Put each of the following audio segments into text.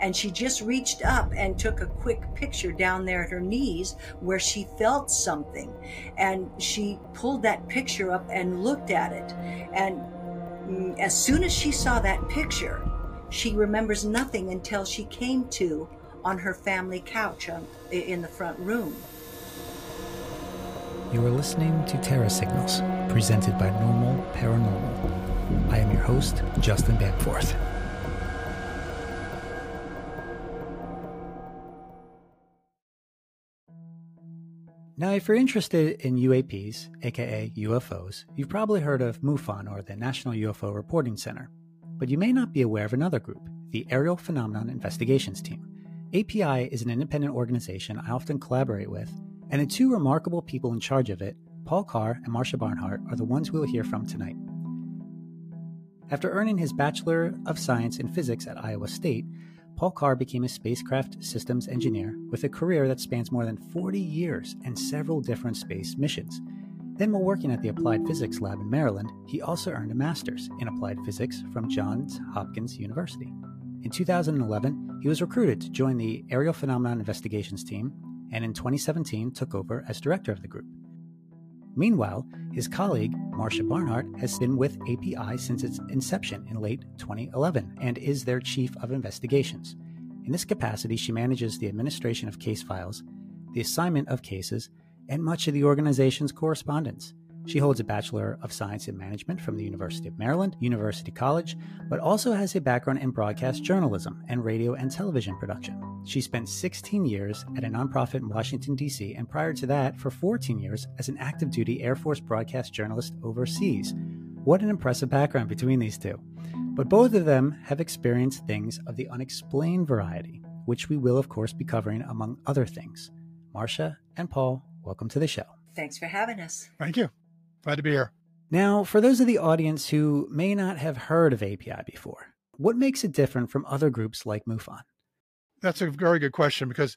and she just reached up and took a quick picture down there at her knees where she felt something. And she pulled that picture up and looked at it. And mm, as soon as she saw that picture, she remembers nothing until she came to on her family couch um, in the front room. You are listening to Terra Signals, presented by Normal Paranormal. I am your host, Justin Bamforth. Now, if you're interested in UAPs, aka UFOs, you've probably heard of MUFON or the National UFO Reporting Center. But you may not be aware of another group, the Aerial Phenomenon Investigations Team. API is an independent organization I often collaborate with, and the two remarkable people in charge of it, Paul Carr and Marsha Barnhart, are the ones we will hear from tonight. After earning his Bachelor of Science in Physics at Iowa State, Paul Carr became a spacecraft systems engineer with a career that spans more than 40 years and several different space missions. Then, while working at the Applied Physics Lab in Maryland, he also earned a master's in applied physics from Johns Hopkins University. In 2011, he was recruited to join the Aerial Phenomenon Investigations team, and in 2017 took over as director of the group. Meanwhile, his colleague, Marsha Barnhart, has been with API since its inception in late 2011 and is their chief of investigations. In this capacity, she manages the administration of case files, the assignment of cases, and much of the organization's correspondence. She holds a Bachelor of Science in Management from the University of Maryland, University College, but also has a background in broadcast journalism and radio and television production. She spent 16 years at a nonprofit in Washington, D.C., and prior to that, for 14 years as an active duty Air Force broadcast journalist overseas. What an impressive background between these two. But both of them have experienced things of the unexplained variety, which we will, of course, be covering among other things. Marsha and Paul, welcome to the show. Thanks for having us. Thank you. Glad to be here. Now, for those of the audience who may not have heard of API before, what makes it different from other groups like MUFON? That's a very good question because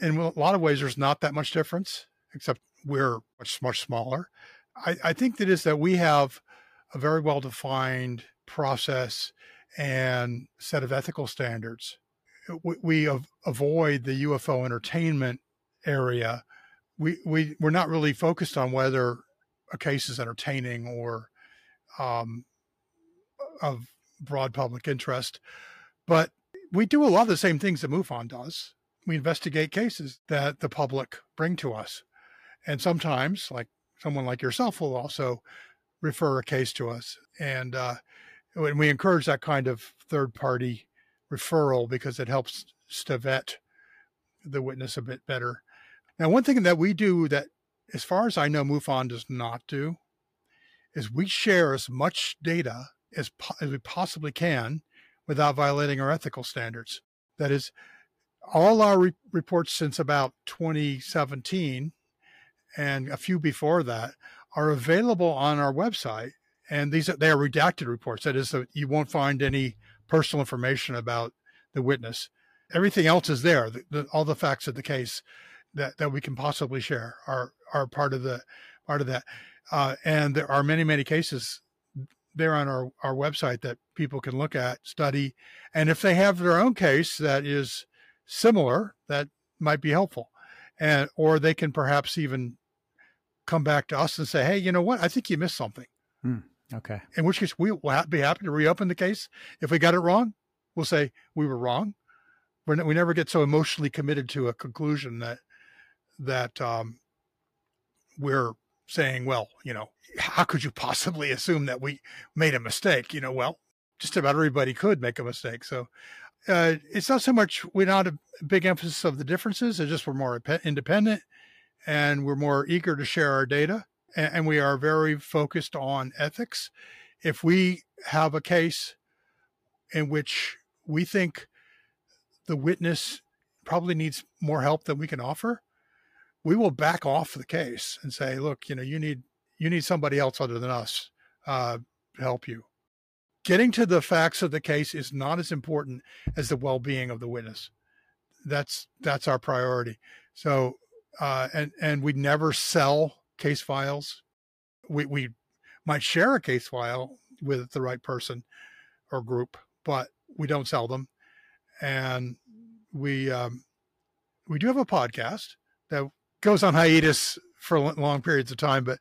in a lot of ways there's not that much difference, except we're much much smaller. I, I think that is that we have a very well defined process and set of ethical standards. We, we av- avoid the UFO entertainment area. We we we're not really focused on whether a case is entertaining or um, of broad public interest. But we do a lot of the same things that MUFON does. We investigate cases that the public bring to us. And sometimes, like someone like yourself will also refer a case to us. And, uh, and we encourage that kind of third party referral because it helps to vet the witness a bit better. Now, one thing that we do that as far as I know, MUFON does not do, is we share as much data as, po- as we possibly can without violating our ethical standards. That is, all our re- reports since about 2017 and a few before that are available on our website. And these are, they are redacted reports. That is, that you won't find any personal information about the witness. Everything else is there. The, the, all the facts of the case that, that we can possibly share are are part of the part of that. Uh, and there are many many cases there on our our website that people can look at, study, and if they have their own case that is similar, that might be helpful, and or they can perhaps even come back to us and say, hey, you know what? I think you missed something. Hmm. Okay. In which case, we will be happy to reopen the case. If we got it wrong, we'll say we were wrong. We're, we never get so emotionally committed to a conclusion that that um, we're saying, well, you know, how could you possibly assume that we made a mistake? You know, well, just about everybody could make a mistake. So uh, it's not so much we're not a big emphasis of the differences. It's just we're more independent and we're more eager to share our data, and, and we are very focused on ethics. If we have a case in which we think the witness probably needs more help than we can offer, we will back off the case and say, look, you know, you need you need somebody else other than us uh, to help you. Getting to the facts of the case is not as important as the well-being of the witness. That's that's our priority. So, uh, and and we never sell case files. We we might share a case file with the right person or group, but we don't sell them. and we um, we do have a podcast that goes on hiatus for long periods of time, but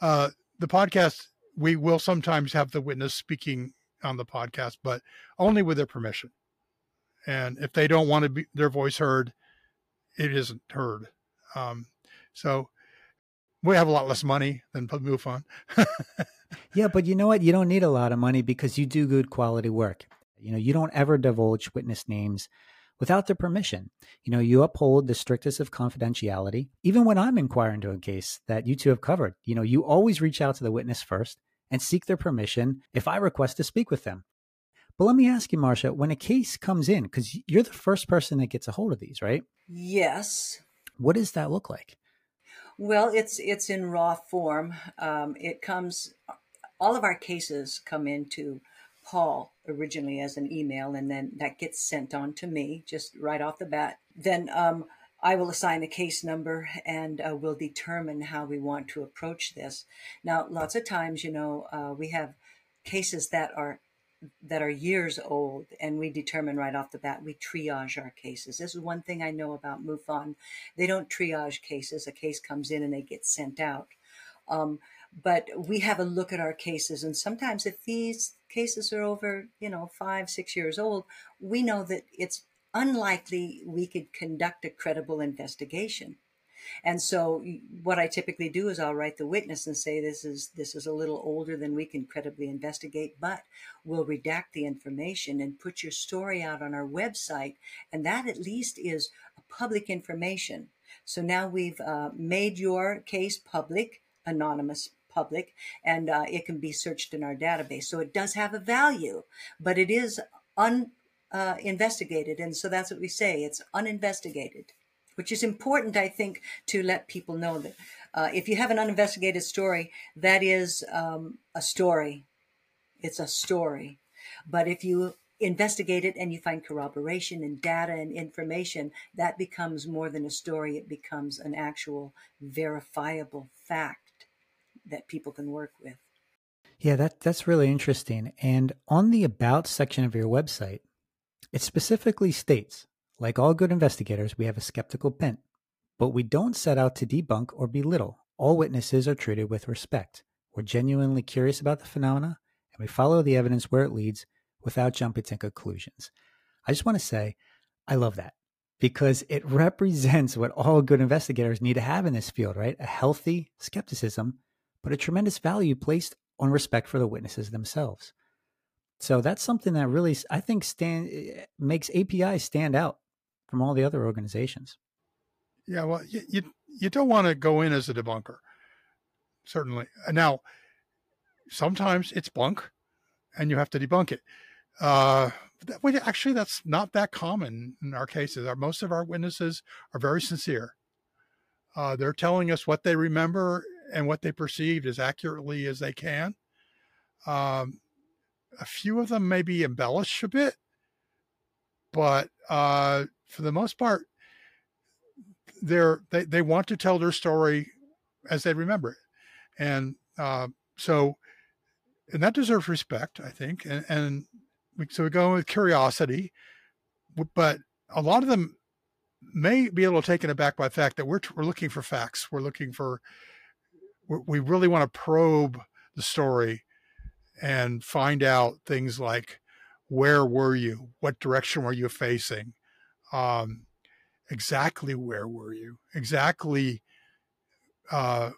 uh, the podcast we will sometimes have the witness speaking on the podcast, but only with their permission. And if they don't want to be their voice heard, it isn't heard. Um, so we have a lot less money than MUFON. yeah, but you know what? You don't need a lot of money because you do good quality work. You know, you don't ever divulge witness names without their permission. You know, you uphold the strictest of confidentiality. Even when I'm inquiring to a case that you two have covered, you know, you always reach out to the witness first and seek their permission if I request to speak with them. But let me ask you, Marsha, when a case comes in, because you're the first person that gets a hold of these, right? Yes. What does that look like? Well, it's it's in raw form. Um, it comes. All of our cases come into Paul originally as an email, and then that gets sent on to me just right off the bat. Then um, I will assign a case number, and uh, we'll determine how we want to approach this. Now, lots of times, you know, uh, we have cases that are that are years old, and we determine right off the bat we triage our cases. This is one thing I know about MUFON. They don't triage cases. A case comes in and they get sent out. Um, but we have a look at our cases, and sometimes if these cases are over, you know, five, six years old, we know that it's unlikely we could conduct a credible investigation. And so what I typically do is I'll write the witness and say this is this is a little older than we can credibly investigate, but we'll redact the information and put your story out on our website, and that at least is public information. So now we've uh, made your case public, anonymous public, and uh, it can be searched in our database. So it does have a value, but it is uninvestigated, uh, and so that's what we say. It's uninvestigated which is important, I think, to let people know that uh, if you have an uninvestigated story, that is um, a story. It's a story. But if you investigate it and you find corroboration and data and information, that becomes more than a story. It becomes an actual verifiable fact that people can work with. Yeah, that that's really interesting. And on the about section of your website, it specifically states like all good investigators, we have a skeptical bent, but we don't set out to debunk or belittle. All witnesses are treated with respect. We're genuinely curious about the phenomena, and we follow the evidence where it leads without jumping to conclusions. I just want to say, I love that because it represents what all good investigators need to have in this field, right? A healthy skepticism, but a tremendous value placed on respect for the witnesses themselves. So that's something that really, I think, stand eh, makes API stand out from all the other organizations. Yeah, well, you you, you don't want to go in as a debunker, certainly. Now, sometimes it's bunk, and you have to debunk it. Uh, that, actually, that's not that common in our cases. Our, most of our witnesses are very sincere. Uh, they're telling us what they remember and what they perceived as accurately as they can. Um, a few of them maybe embellish a bit, but uh, for the most part, they're they, they want to tell their story as they remember it, and uh, so and that deserves respect, I think, and and we, so we go with curiosity, but a lot of them may be a little taken aback by the fact that we're we're looking for facts, we're looking for we really want to probe the story and find out things like where were you, what direction were you facing, um, exactly where were you, exactly uh,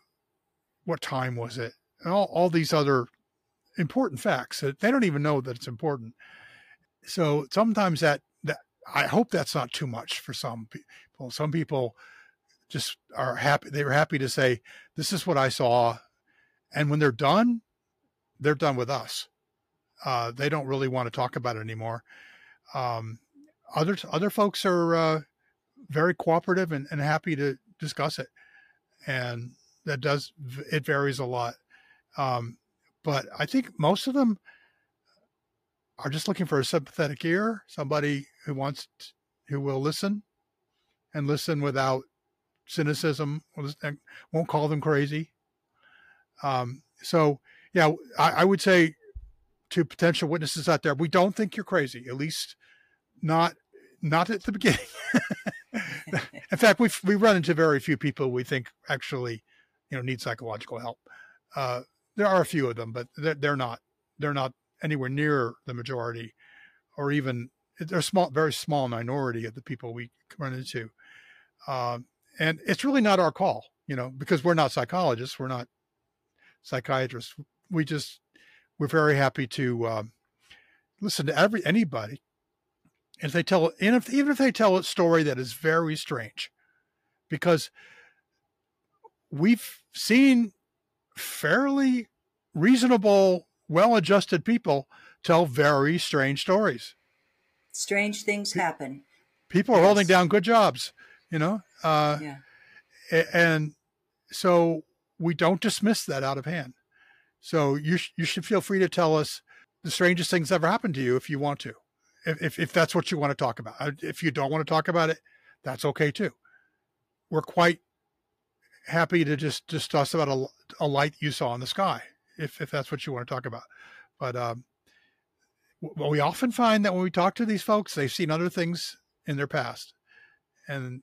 what time was it, and all, all these other important facts that they don't even know that it's important. So sometimes that that I hope that's not too much for some people. Some people just are happy. They were happy to say, "This is what I saw," and when they're done, they're done with us. Uh, they don't really want to talk about it anymore. Um, other other folks are uh, very cooperative and, and happy to discuss it, and that does it varies a lot. Um, but I think most of them are just looking for a sympathetic ear, somebody who wants who will listen and listen without cynicism, won't call them crazy. Um, so yeah, I, I would say to potential witnesses out there, we don't think you're crazy. At least not not at the beginning. In fact, we've we run into very few people we think actually, you know, need psychological help. Uh, there are a few of them, but they're, they're not they're not anywhere near the majority, or even they're small, very small minority of the people we run into. Um, and it's really not our call, you know, because we're not psychologists, we're not psychiatrists. We just we're very happy to um, listen to every anybody and if they tell and if even if they tell a story that is very strange because we've seen fairly reasonable well-adjusted people tell very strange stories strange things happen people are yes. holding down good jobs you know uh, yeah. and so we don't dismiss that out of hand so you sh- you should feel free to tell us the strangest things ever happened to you if you want to if, if that's what you want to talk about. Uh, if you don't want to talk about it, that's okay too. We're quite happy to just discuss about a, a light you saw in the sky, if, if that's what you want to talk about. But um, what we often find that when we talk to these folks, they've seen other things in their past, and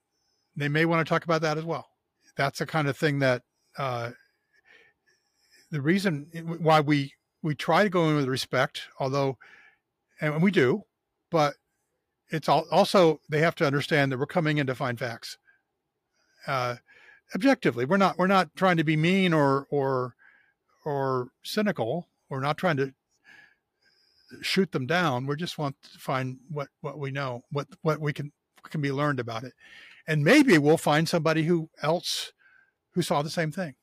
they may want to talk about that as well. That's the kind of thing that uh, the reason why we we try to go in with respect, although, and we do, but it's also they have to understand that we're coming in to find facts uh, objectively. We're not we're not trying to be mean or or or cynical. We're not trying to shoot them down. We just want to find what what we know, what what we can can be learned about it, and maybe we'll find somebody who else who saw the same thing.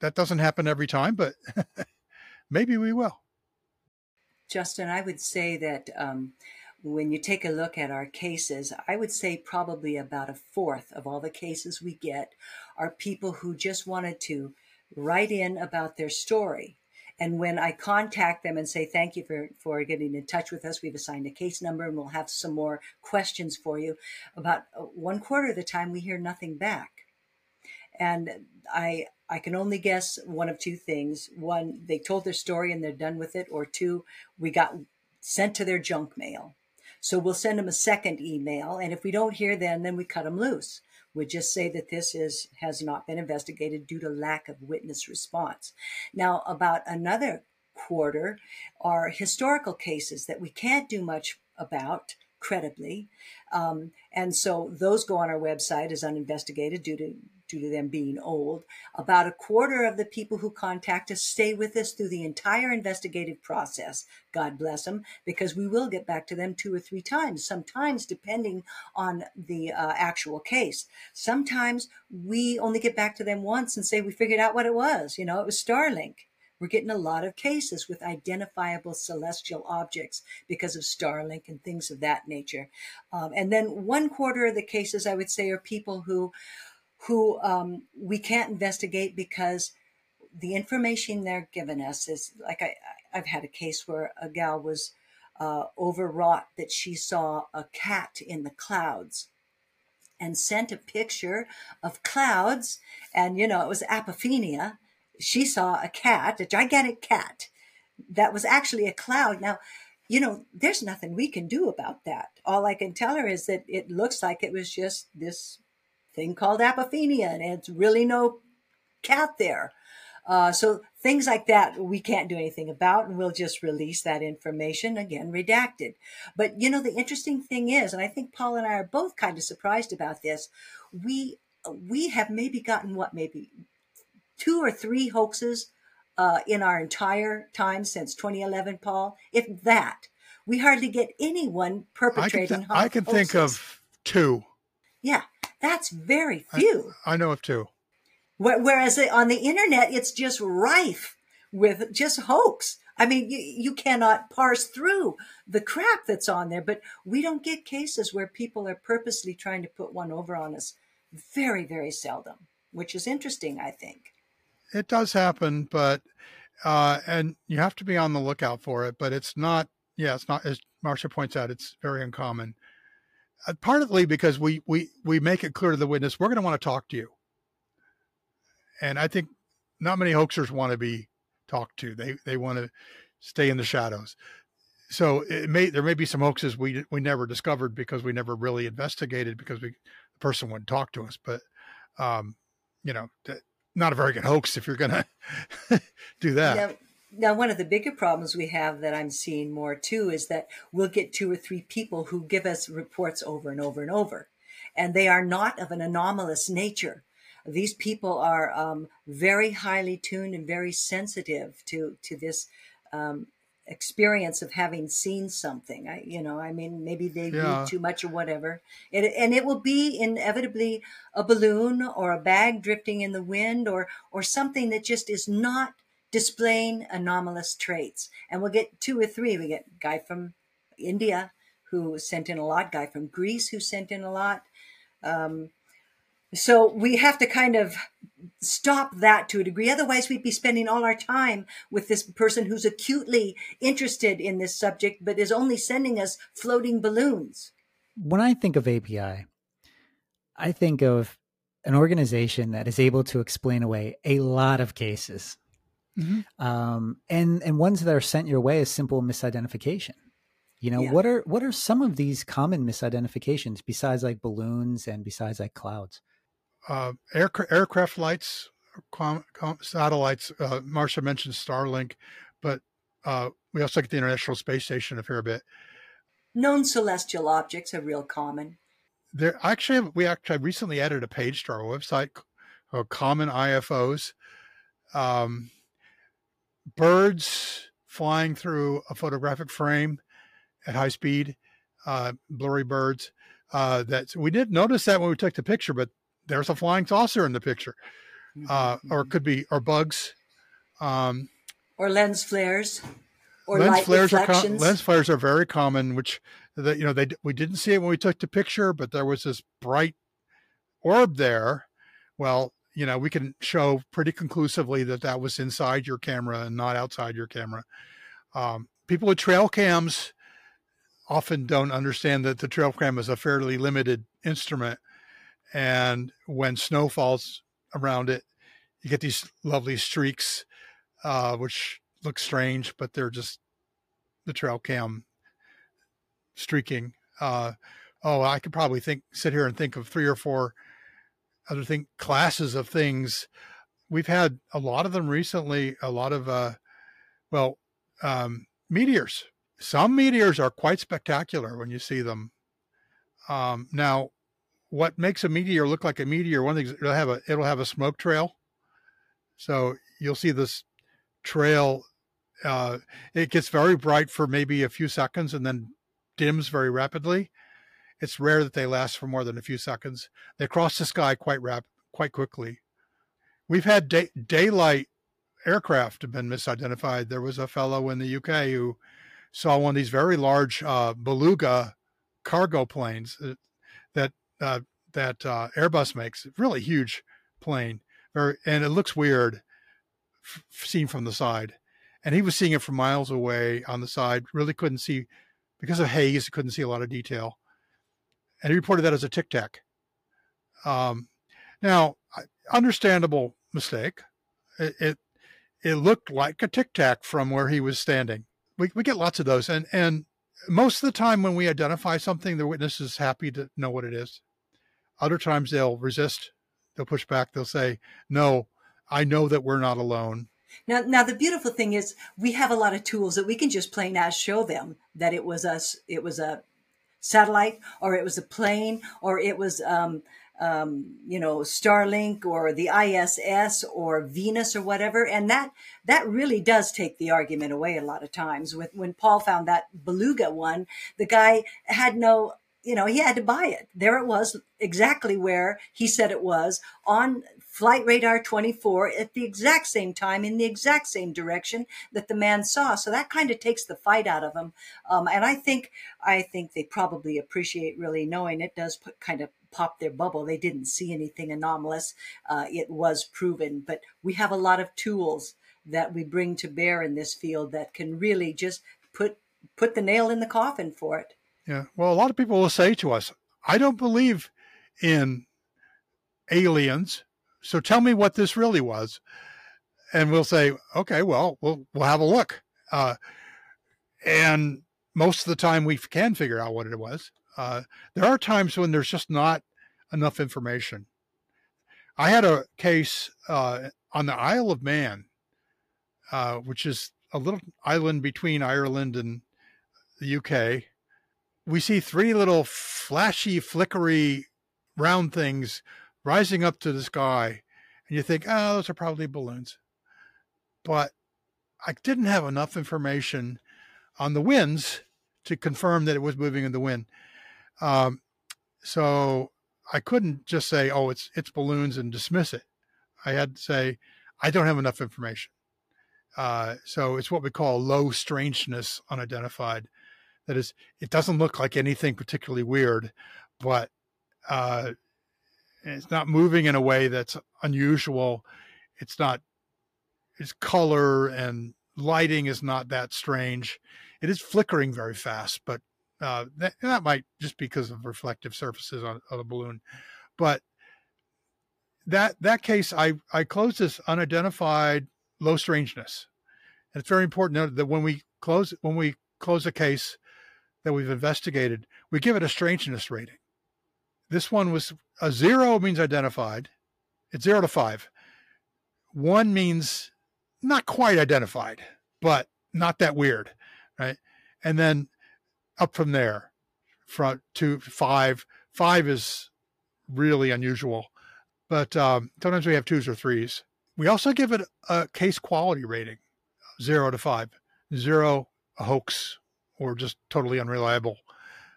That doesn't happen every time, but maybe we will. Justin, I would say that um, when you take a look at our cases, I would say probably about a fourth of all the cases we get are people who just wanted to write in about their story. And when I contact them and say, thank you for, for getting in touch with us, we've assigned a case number and we'll have some more questions for you. About uh, one quarter of the time, we hear nothing back. And I, I can only guess one of two things. One, they told their story and they're done with it. Or two, we got sent to their junk mail. So we'll send them a second email. And if we don't hear them, then we cut them loose. We just say that this is has not been investigated due to lack of witness response. Now, about another quarter are historical cases that we can't do much about credibly. Um, and so those go on our website as uninvestigated due to due to them being old. About a quarter of the people who contact us stay with us through the entire investigative process. God bless them, because we will get back to them two or three times, sometimes depending on the uh, actual case. Sometimes we only get back to them once and say we figured out what it was. You know, it was Starlink. We're getting a lot of cases with identifiable celestial objects because of Starlink and things of that nature. Um, and then one quarter of the cases, I would say, are people who who um, we can't investigate because the information they're giving us is like I, I've had a case where a gal was uh, overwrought that she saw a cat in the clouds and sent a picture of clouds and you know it was apophenia. She saw a cat a gigantic cat that was actually a cloud. Now you know there's nothing we can do about that. All i can tell her is that it looks like it was just this thing called apophenia, and it's really no cat there. Uh, so things like that we can't do anything about, and we'll just release that information again, redacted. But you know, the interesting thing is, and I think Paul and I are both kind of surprised about this. We we have maybe gotten what maybe two or three hoaxes uh, in our entire time since 2011, Paul. If that, we hardly get anyone perpetrating. I can, th- I can think of two. Yeah, that's very few. I, I know of two. Whereas on the internet, it's just rife with just hoax. I mean, you, you cannot parse through the crap that's on there, but we don't get cases where people are purposely trying to put one over on us. Very, very seldom, which is interesting, I think. It does happen, but, uh, and you have to be on the lookout for it, but it's not, yeah, it's not, as Marsha points out, it's very uncommon. Uh, partly because we we we make it clear to the witness we're going to want to talk to you and i think not many hoaxers want to be talked to they they want to stay in the shadows so it may there may be some hoaxes we we never discovered because we never really investigated because we the person wouldn't talk to us. But um, you know, not a very good hoax if you're going to do that. Now, now, one of the bigger problems we have that I'm seeing more too is that we'll get two or three people who give us reports over and over and over, and they are not of an anomalous nature. These people are um, very highly tuned and very sensitive to to this um, experience of having seen something. I, you know, I mean, maybe they yeah. read too much or whatever. It, and it will be inevitably a balloon or a bag drifting in the wind or, or something that just is not displaying anomalous traits. And we'll get two or three. We get a guy from India who sent in a lot, guy from Greece who sent in a lot. Um, so we have to kind of stop that to a degree. Otherwise, we'd be spending all our time with this person who's acutely interested in this subject, but is only sending us floating balloons. When I think of API, I think of an organization that is able to explain away a lot of cases. Mm-hmm. Um, and and ones that are sent your way as simple misidentification. You know, yeah. what are what are some of these common misidentifications besides like balloons and besides like clouds? uh, air, aircraft lights, com, com, satellites. Uh, Marsha mentioned Starlink, but uh, we also get the International Space Station a fair bit. Known celestial objects are real common. There actually, we actually recently added a page to our website called Common IFOs. Um, birds flying through a photographic frame at high speed, uh, blurry birds. Uh, that we didn't notice that when we took the picture, but there's a flying saucer in the picture, uh, mm-hmm. or it could be or bugs, um, or lens flares, or lens flares are com- lens flares are very common. Which that you know they we didn't see it when we took the picture, but there was this bright orb there. Well, you know we can show pretty conclusively that that was inside your camera and not outside your camera. Um, people with trail cams often don't understand that the trail cam is a fairly limited instrument and when snow falls around it, you get these lovely streaks, uh, which look strange, but they're just the trail cam streaking. Uh, oh, I could probably think, sit here and think of three or four other thing classes of things. We've had a lot of them recently. A lot of, uh, well, um, meteors. Some meteors are quite spectacular when you see them. Um, now, what makes a meteor look like a meteor, one thing it'll have a it'll have a smoke trail. So you'll see this trail. Uh, it gets very bright for maybe a few seconds and then dims very rapidly. It's rare that they last for more than a few seconds. They cross the sky quite rap quite quickly. We've had day, daylight aircraft have been misidentified. There was a fellow in the UK who saw one of these very large uh, beluga cargo planes uh, that uh, that uh, Airbus makes. Really huge plane, very, and it looks weird f- seen from the side. And he was seeing it from miles away on the side. Really couldn't see because of haze. Couldn't see a lot of detail, and he reported that as a tic tac. Um, now, understandable mistake. It, it it looked like a tic tac from where he was standing. We we get lots of those, and and most of the time when we identify something, the witness is happy to know what it is. Other times they'll resist, they'll push back, they'll say, No, I know that we're not alone. Now, now the beautiful thing is we have a lot of tools that we can just plain as show them that it was us, it was a satellite, or it was a plane, or it was, um, um, you know, Starlink or the ISS or Venus or whatever, and that that really does take the argument away a lot of times. With when Paul found that beluga one, the guy had no you know, he had to buy it. There it was, exactly where he said it was on flight radar 24 at the exact same time in the exact same direction that the man saw. So that kind of takes the fight out of them. Um, and I think, I think they probably appreciate really knowing it does put, kind of pop their bubble. They didn't see anything anomalous. Uh, it was proven, but we have a lot of tools that we bring to bear in this field that can really just put put the nail in the coffin for it. Yeah. Well, a lot of people will say to us, I don't believe in aliens. So tell me what this really was. And we'll say, okay, well, we'll, we'll have a look. Uh, and most of the time we can figure out what it was. Uh, there are times when there's just not enough information. I had a case uh, on the Isle of Man, uh, which is a little island between Ireland and the UK. We see three little flashy, flickery, round things rising up to the sky, and you think, oh, those are probably balloons. But I didn't have enough information on the winds to confirm that it was moving in the wind. Um, so I couldn't just say, "Oh, it's it's balloons" and dismiss it. I had to say, "I don't have enough information." Uh, so it's what we call low strangeness unidentified. That is, it doesn't look like anything particularly weird, but uh, it's not moving in a way that's unusual. It's not. Its color and lighting is not that strange. It is flickering very fast, but uh, that, that might just be because of reflective surfaces on, on the balloon. But that that case, I I closed this unidentified low strangeness, and it's very important that when we close when we close a case that we've investigated, we give it a strangeness rating. This one was a zero means identified. It's zero to five. One means not quite identified, but not that weird, right? And then up from there, from to five. Five is really unusual, but um, sometimes we have twos or threes. We also give it a case quality rating, zero to five. Zero, a hoax or just totally unreliable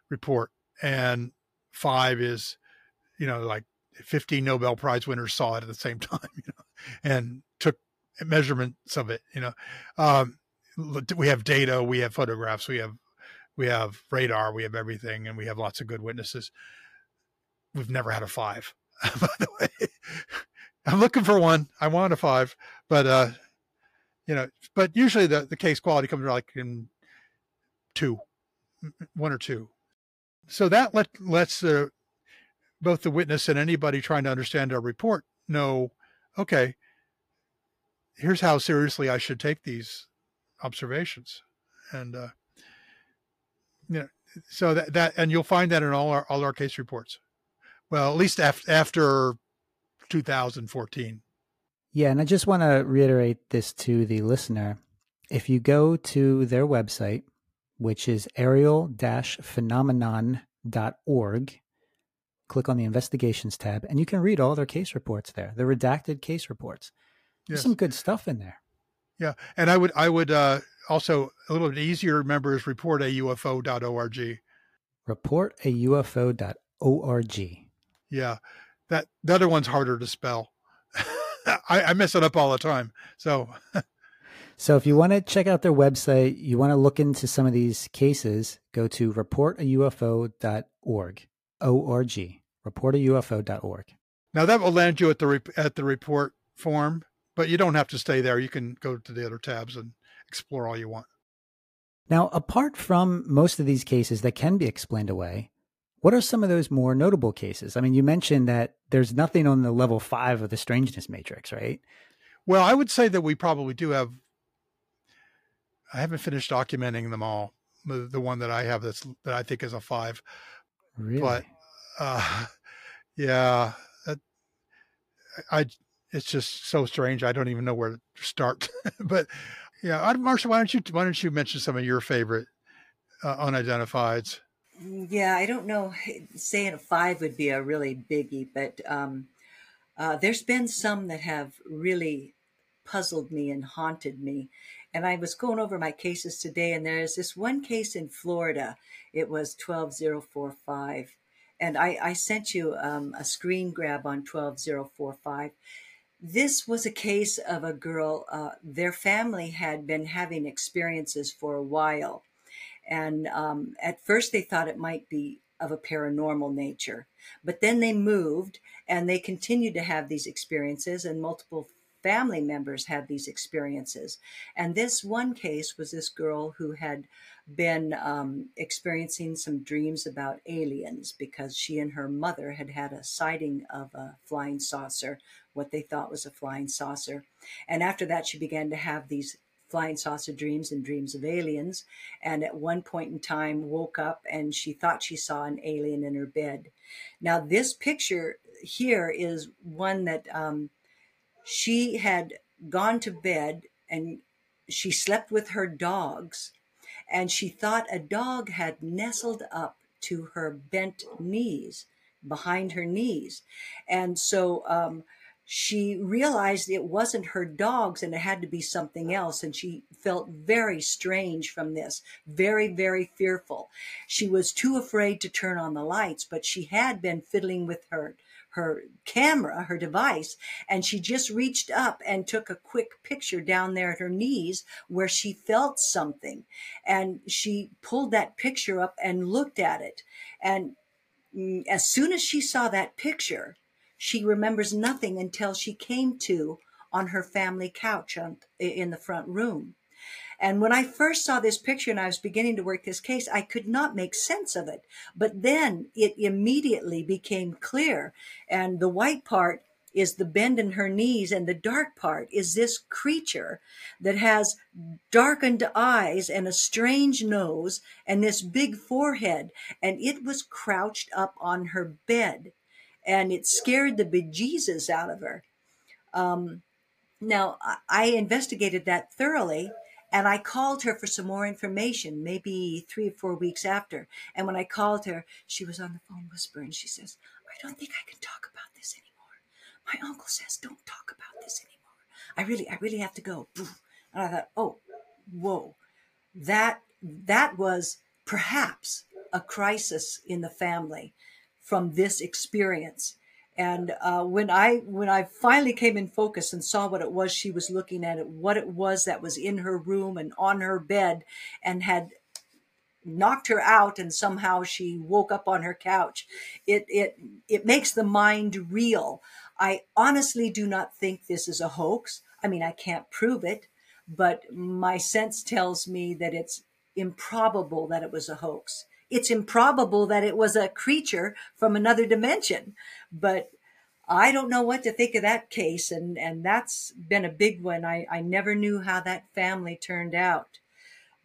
report, and five is, you know, like 15 Nobel Prize winners saw it at the same time, you know, and took measurements of it. You know, um, we have data, we have photographs, we have we have radar, we have everything, and we have lots of good witnesses. We've never had a five, by the way. I'm looking for one. I want a five, but uh, you know, but usually the, the case quality comes like in two, one or two. So that let lets both the witness and anybody trying to understand our report know, okay, here's how seriously I should take these observations, and uh, you know, so that that and you'll find that in all our all our case reports. Well, at least after after 2014. Yeah, and I just want to reiterate this to the listener. If you go to their website, which is aerial-phenomenon.org, click on the investigations tab, and you can read all their case reports there. The redacted case reports. There's yes. some good stuff in there. Yeah, and I would I would uh, also a little bit easier to remember is reportaufo.org. Reportaufo.org. Yeah, that the other one's harder to spell. I, I mess it up all the time. So. So if you want to check out their website, you want to look into some of these cases, go to reportaufo.org. O-R-G. Reportaufo.org. Now that will land you at the at the report form, but you don't have to stay there. You can go to the other tabs and explore all you want. Now, apart from most of these cases that can be explained away, what are some of those more notable cases? I mean, you mentioned that there's nothing on the level five of the strangeness matrix, right? Well, I would say that we probably do have. I haven't finished documenting them all. The, the one that I have that's that I think is a five. Really? But uh, yeah, that, I it's just so strange. I don't even know where to start. but yeah, Marsha, why don't you why don't you mention some of your favorite uh, unidentifieds? Yeah, I don't know. Saying a five would be a really biggie, but um, uh, there's been some that have really puzzled me and haunted me. And I was going over my cases today, and there's this one case in Florida. It was 12045. And I, I sent you um, a screen grab on 12045 this was a case of a girl, uh, their family had been having experiences for a while. And um, at first, they thought it might be of a paranormal nature. But then they moved and they continued to have these experiences, and multiple family members had these experiences. And this one case was this girl who had been um, experiencing some dreams about aliens because she and her mother had had a sighting of a flying saucer, what they thought was a flying saucer. And after that, she began to have these flying saucer dreams and dreams of aliens. And at one point in time, woke up and she thought she saw an alien in her bed. Now, this picture here is one that um, she had gone to bed and she slept with her dogs and she thought a dog had nestled up to her bent knees behind her knees and so um, she realized it wasn't her dogs and it had to be something else. And she felt very strange from this, very, very fearful. She was too afraid to turn on the lights, but she had been fiddling with her her camera, her device, and she just reached up and took a quick picture down there at her knees where she felt something. And she pulled that picture up and looked at it. And mm, as soon as she saw that picture, she remembers nothing until she came to on her family couch on, in the front room. And when I first saw this picture and I was beginning to work this case, I could not make sense of it. But then it immediately became clear. And the white part is the bend in her knees, and the dark part is this creature that has darkened eyes and a strange nose and this big forehead. And it was crouched up on her bed and it scared the bejesus out of her. Um, now, I investigated that thoroughly and I called her for some more information, maybe three or four weeks after. And when I called her, she was on the phone whispering. She says, I don't think I can talk about this anymore. My uncle says, don't talk about this anymore. I really, I really have to go. And I thought, oh, whoa, that, that was perhaps a crisis in the family from this experience. And uh, when I when I finally came in focus and saw what it was she was looking at, it what it was that was in her room and on her bed, and had knocked her out, and somehow she woke up on her couch. It it it makes the mind reel. I honestly do not think this is a hoax. I mean, I can't prove it, but my sense tells me that it's improbable that it was a hoax it's improbable that it was a creature from another dimension. But I don't know what to think of that case, and and that's been a big one. I I never knew how that family turned out,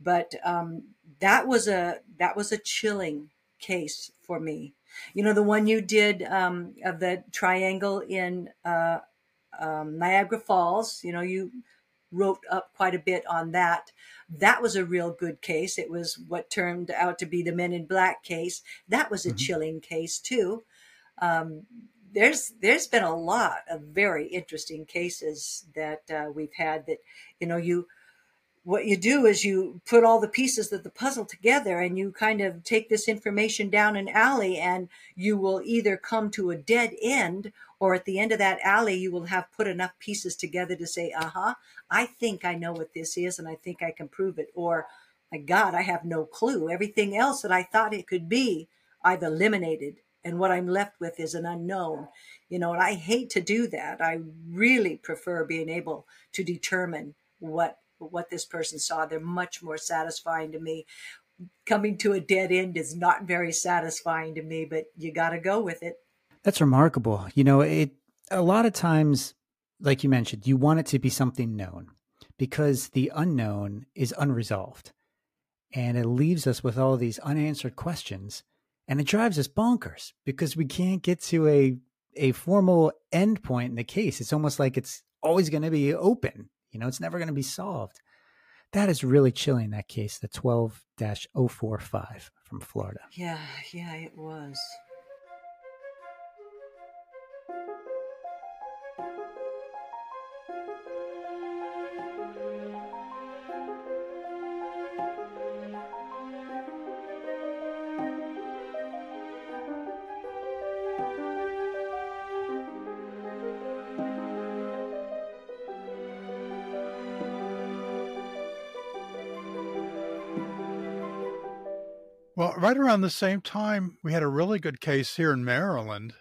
but um, that was a that was a chilling case for me. You know, the one you did um, of the triangle in uh, um, Niagara Falls. You know, you wrote up quite a bit on that. That was a real good case. It was what turned out to be the Men in Black case. That was a mm-hmm. chilling case too. Um, there's there's been a lot of very interesting cases that uh, we've had that you know you what you do is you put all the pieces of the puzzle together and you kind of take this information down an alley and you will either come to a dead end or at the end of that alley you will have put enough pieces together to say uh-huh i think i know what this is and i think i can prove it or my god i have no clue. Everything else that i thought it could be i've eliminated and what i'm left with is an unknown. You know and i hate to do that. I really prefer being able to determine what what this person saw. They're much more satisfying to me. Coming to a dead end is not very satisfying to me, but you got to go with it. That's remarkable. You know, it a lot of times, like you mentioned, you want it to be something known because the unknown is unresolved and it leaves us with all these unanswered questions and it drives us bonkers because we can't get to a a formal endpoint in the case. It's almost like it's always going to be open you know, it's never going to be solved. That is really chilling, that case, the 12 045 from Florida. Yeah, yeah, it was. Right around the same time, we had a really good case here in Maryland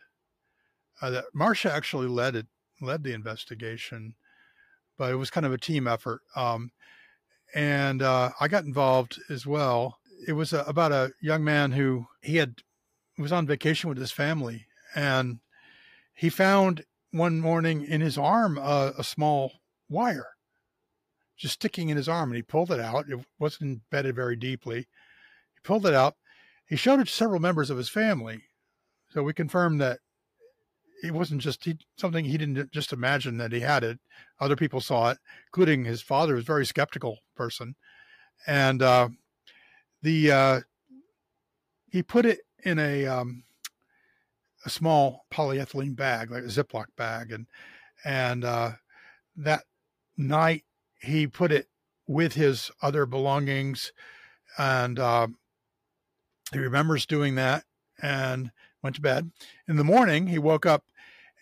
uh, that Marsha actually led it, led the investigation, but it was kind of a team effort. Um, and uh, I got involved as well. It was a, about a young man who he had was on vacation with his family, and he found one morning in his arm a small wire, just sticking in his arm, and he pulled it out. It wasn't embedded very deeply. He pulled it out. He showed it to several members of his family, so we confirmed that it wasn't just he, something he didn't just imagine that he had it. Other people saw it, including his father, was a very skeptical person, and uh, the uh, he put it in a um, a small polyethylene bag, like a Ziploc bag, and and uh, that night he put it with his other belongings, and uh, he remembers doing that and went to bed. In the morning, he woke up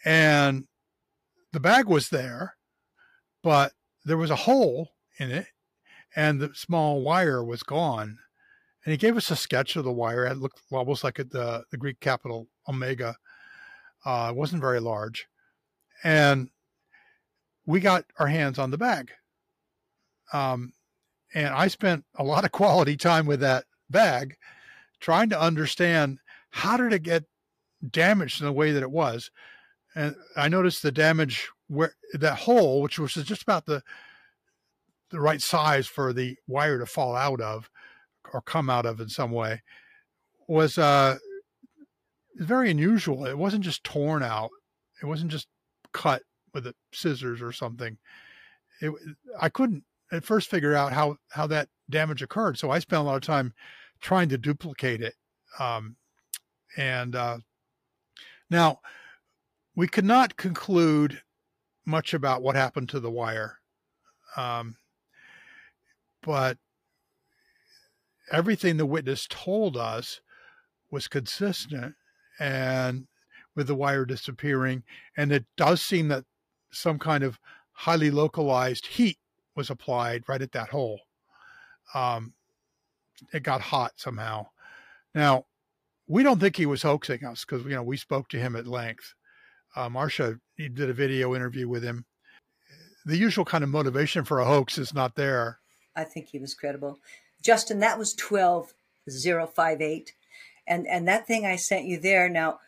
and the bag was there, but there was a hole in it, and the small wire was gone. And he gave us a sketch of the wire. It looked almost like the the Greek capital Omega. Uh, it wasn't very large, and we got our hands on the bag. Um, and I spent a lot of quality time with that bag, trying to understand how did it get damaged in the way that it was. And I noticed the damage where that hole, which was just about the the right size for the wire to fall out of or come out of in some way, was uh, very unusual. It wasn't just torn out. It wasn't just cut with a scissors or something. It, I couldn't at first figure out how how that damage occurred, so I spent a lot of time trying to duplicate it. Um, and uh, now we could not conclude much about what happened to the wire, um, but everything the witness told us was consistent and with the wire disappearing. And it does seem that some kind of highly localized heat was applied right at that hole. Um, it got hot somehow. Now, we don't think he was hoaxing us because you know we spoke to him at length. Uh, Marsha did a video interview with him. The usual kind of motivation for a hoax is not there. I think he was credible. Justin, that was twelve zero five eight, and and that thing I sent you there. Now,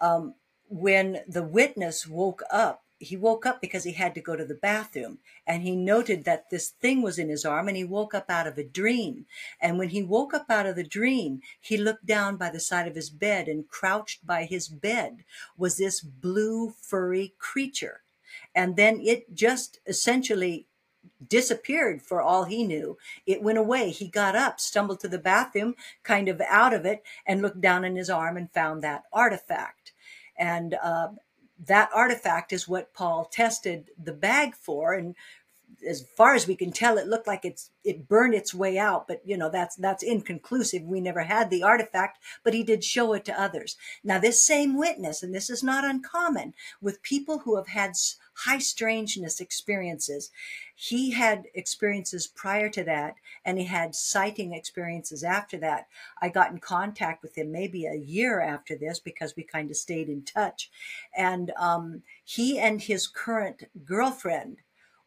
um, when the witness woke up, he woke up because he had to go to the bathroom and he noted that this thing was in his arm and he woke up out of a dream and when he woke up out of the dream he looked down by the side of his bed and crouched by his bed was this blue furry creature and then it just essentially disappeared for all he knew. It went away. He got up, stumbled to the bathroom, kind of out of it, and looked down in his arm and found that artifact. And uh, that artifact is what Paul tested the bag for. And as far as we can tell, it looked like it's it burned its way out, but you know that's that's inconclusive. We never had the artifact, but he did show it to others. Now, this same witness, and this is not uncommon with people who have had high strangeness experiences. He had experiences prior to that, and he had sighting experiences after that. I got in contact with him maybe a year after this because we kind of stayed in touch. And um, he and his current girlfriend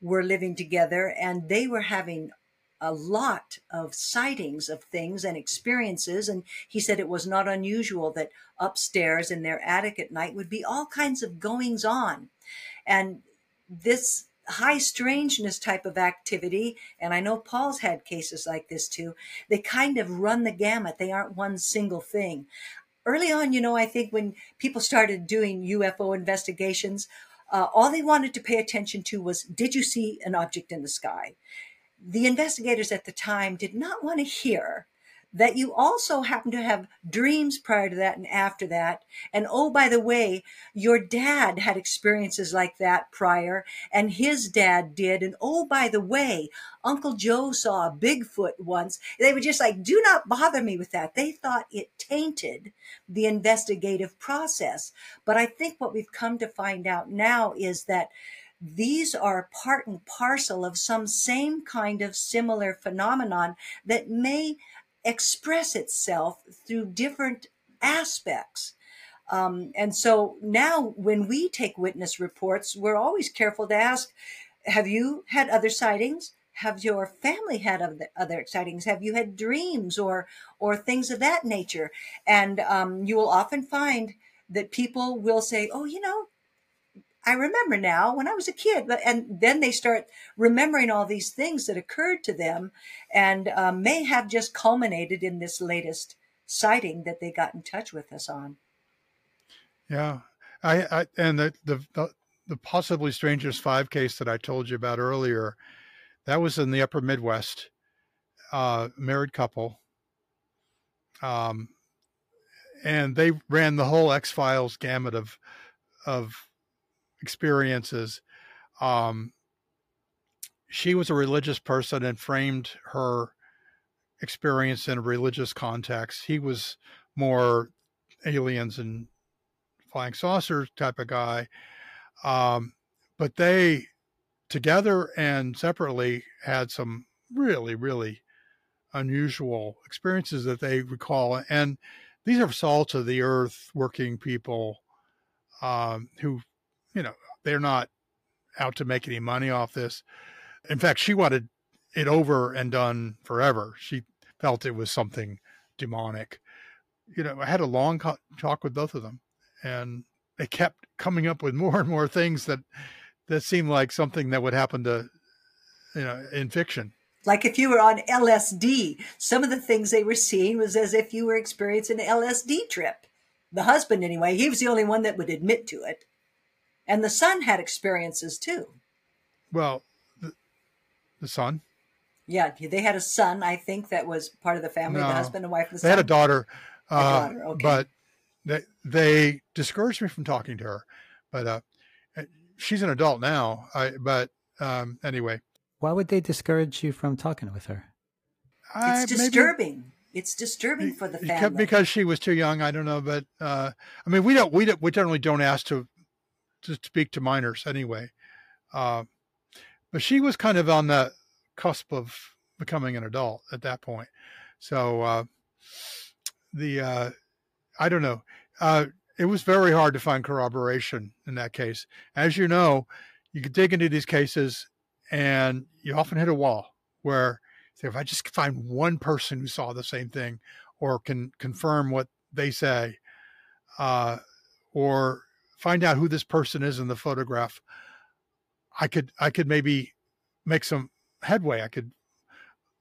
were living together, and they were having a lot of sightings of things and experiences. And he said it was not unusual that upstairs in their attic at night would be all kinds of goings on. And this high strangeness type of activity, and I know Paul's had cases like this too, they kind of run the gamut. They aren't one single thing. Early on, you know, I think when people started doing UFO investigations, uh, all they wanted to pay attention to was did you see an object in the sky? The investigators at the time did not want to hear that you also happen to have dreams prior to that and after that. And oh, by the way, your dad had experiences like that prior, and his dad did. And oh, by the way, Uncle Joe saw a Bigfoot once. They were just like, do not bother me with that. They thought it tainted the investigative process. But I think what we've come to find out now is that these are part and parcel of some same kind of similar phenomenon that may express itself through different aspects. Um, and so now, when we take witness reports, we're always careful to ask Have you had other sightings? Have your family had other sightings? Have you had dreams or, or things of that nature? And um, you will often find that people will say, Oh, you know, I remember now when I was a kid. And then they start remembering all these things that occurred to them, and um, may have just culminated in this latest sighting that they got in touch with us on. Yeah, I, I and the, the the possibly strangest five case that I told you about earlier, that was in the Upper Midwest, uh, married couple. Um, and they ran the whole X Files gamut of of experiences. Um, she was a religious person and framed her experience in a religious context. He was more aliens and flying saucers type of guy. Um, but they together and separately had some really, really unusual experiences that they recall. And these are salt of the earth working people um, who, you know, they're not out to make any money off this. In fact, she wanted it over and done forever. She felt it was something demonic. You know, I had a long talk with both of them, and they kept coming up with more and more things that that seemed like something that would happen to, you know, in fiction. Like if you were on LSD, some of the things they were seeing was as if you were experiencing an LSD trip. The husband, anyway, he was the only one that would admit to it. And the son had experiences too. Well, the, the son? Yeah, they had a son, I think, that was part of the family, no, the husband and wife. The they son. had a daughter, uh, daughter okay. but they, they discouraged me from talking to her. But uh, she's an adult now. I, but um, anyway, why would they discourage you from talking with her? It's disturbing. Maybe, it's disturbing for the family because she was too young. I don't know, but uh, I mean, we don't we don't, we generally don't ask to to speak to minors anyway. Uh, but she was kind of on the cusp of becoming an adult at that point. So uh, the uh, I don't know. Uh, it was very hard to find corroboration in that case. As you know, you can dig into these cases and you often hit a wall where if I just find one person who saw the same thing or can confirm what they say, uh, or find out who this person is in the photograph, I could I could maybe make some headway. I could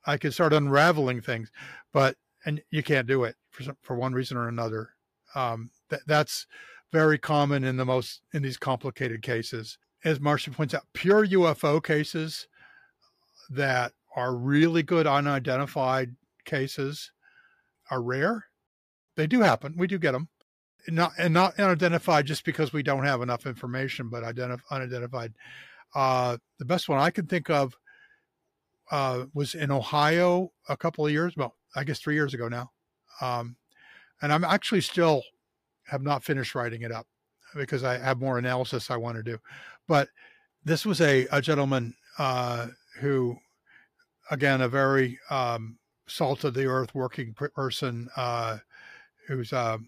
I could start unraveling things, but and you can't do it for some, for one reason or another. Um, that that's very common in the most in these complicated cases as Marsha points out, pure UFO cases that are really good unidentified cases are rare. They do happen. We do get them. Not and not unidentified just because we don't have enough information, but identif- unidentified. Uh, the best one I can think of uh, was in Ohio a couple of years, well, I guess three years ago now. Um, and I'm actually still have not finished writing it up because I have more analysis I want to do. But this was a, a gentleman uh, who, again, a very um, salt of the earth working person uh, who's uh,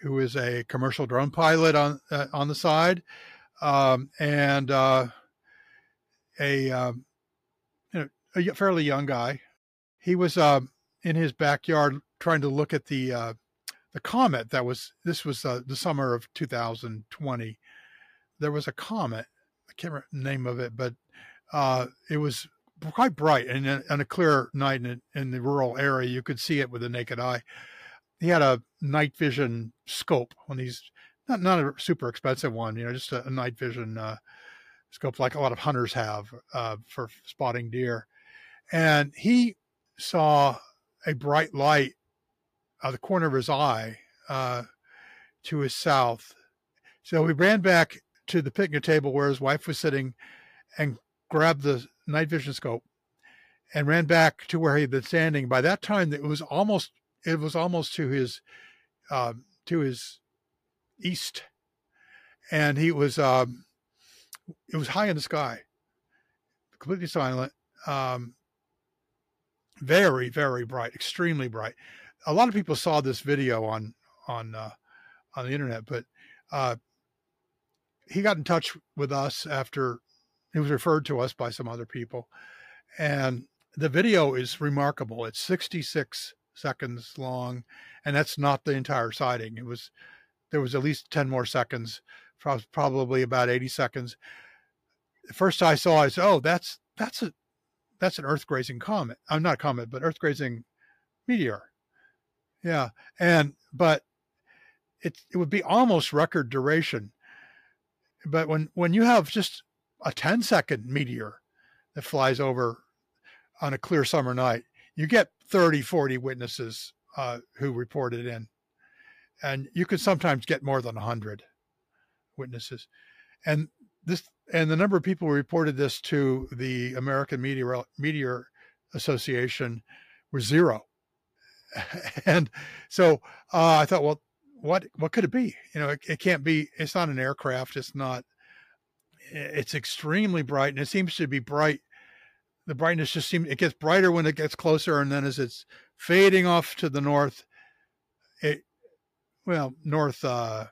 who is a commercial drone pilot on uh, on the side, um, and uh, a um, you know a fairly young guy. He was um, in his backyard trying to look at the uh, the comet that was this was uh, the summer of 2020 there was a comet i can't remember the name of it but uh, it was quite bright and on a clear night in, in, the rural area. You could see it with the naked eye he had a night vision scope on these not not a super expensive one you know just a, a night vision uh, scope like a lot of hunters have uh, for spotting deer and he saw a bright light uh, the corner of his eye uh, to his south. So he ran back to the picnic table where his wife was sitting and grabbed the night vision scope and ran back to where he had been standing. By that time, it was almost it was almost to his uh, to his east, and he was um, it was high in the sky, completely silent, um, very very bright, extremely bright. A lot of people saw this video on on uh, on the internet, but uh, he got in touch with us after he was referred to us by some other people, and the video is remarkable. It's 66 seconds long, and that's not the entire sighting. It was there was at least 10 more seconds probably about 80 seconds. The first I saw, I said, "Oh, that's that's a that's an Earth grazing comet. I'm uh, not comet, but Earth grazing meteor." Yeah, and but it it would be almost record duration. But when when you have just a 10 second meteor that flies over on a clear summer night, you get 30, 40 witnesses uh, who reported in. And you could sometimes get more than 100 witnesses. And this and the number of people who reported this to the American Meteor Meteor Association was zero. and so uh, I thought, well, what what could it be? You know, it, it can't be. It's not an aircraft. It's not. It's extremely bright, and it seems to be bright. The brightness just seems it gets brighter when it gets closer, and then as it's fading off to the north, it well north uh,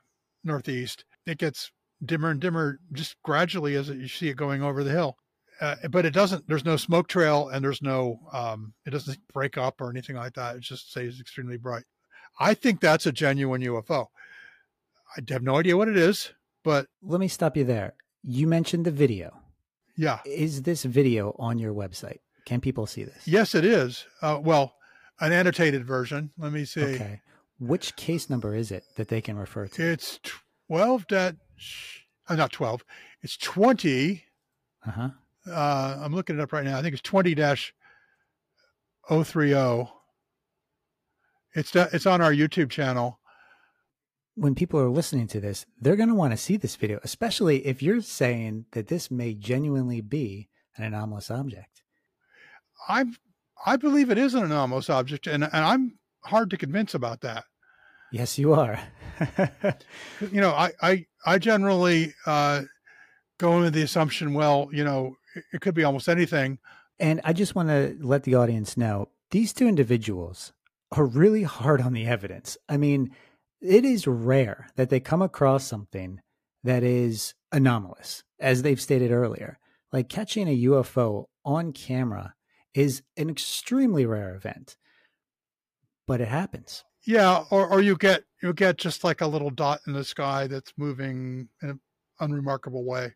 northeast, it gets dimmer and dimmer just gradually as you see it going over the hill. Uh, but it doesn't. There's no smoke trail, and there's no. Um, it doesn't break up or anything like that. It just stays extremely bright. I think that's a genuine UFO. I have no idea what it is, but let me stop you there. You mentioned the video. Yeah. Is this video on your website? Can people see this? Yes, it is. Uh, well, an annotated version. Let me see. Okay. Which case number is it that they can refer to? It's 12 that, uh, not 12, it's 20. Uh-huh. Uh, I'm looking it up right now. I think it's 20 dash 030 it's it's on our YouTube channel. When people are listening to this, they're going to want to see this video, especially if you're saying that this may genuinely be an anomalous object. I I believe it is an anomalous object, and and I'm hard to convince about that. Yes, you are. you know, I I I generally uh, go in with the assumption, well, you know, it, it could be almost anything. And I just want to let the audience know these two individuals are really hard on the evidence. I mean, it is rare that they come across something that is anomalous, as they've stated earlier. Like catching a UFO on camera is an extremely rare event, but it happens. Yeah, or, or you get you get just like a little dot in the sky that's moving in an unremarkable way.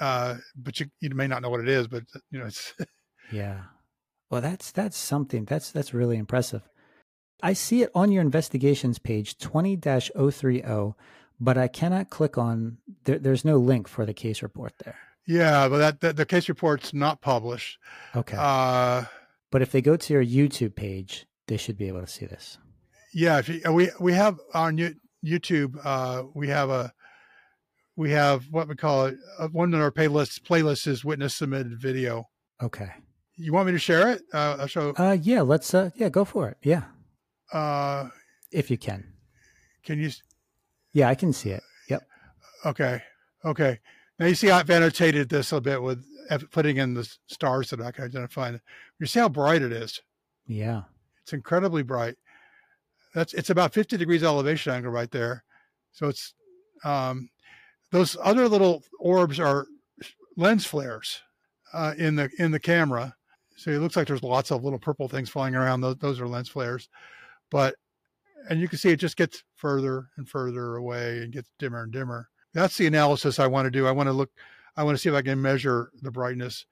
Uh, but you you may not know what it is, but you know it's yeah. Well, that's that's something. That's that's really impressive. I see it on your investigations page 20-030, but I cannot click on there, there's no link for the case report there. Yeah, but that, that the case report's not published. Okay. Uh, but if they go to your YouTube page, they should be able to see this. Yeah, if you, we we have on YouTube, uh, we have a we have what we call it. Uh, one of our playlists playlist is witness submitted video. Okay. You want me to share it? Uh, so. Uh, yeah. Let's. Uh, yeah. Go for it. Yeah. Uh, if you can. Can you? Yeah, I can see it. Yep. Okay. Okay. Now you see I've annotated this a bit with putting in the stars that I can identify. You see how bright it is. Yeah. It's incredibly bright. That's it's about 50 degrees elevation angle right there. So it's um, those other little orbs are lens flares uh, in the in the camera. So it looks like there's lots of little purple things flying around. Those, those are lens flares, but and you can see it just gets further and further away and gets dimmer and dimmer. That's the analysis I want to do. I want to look. I want to see if I can measure the brightness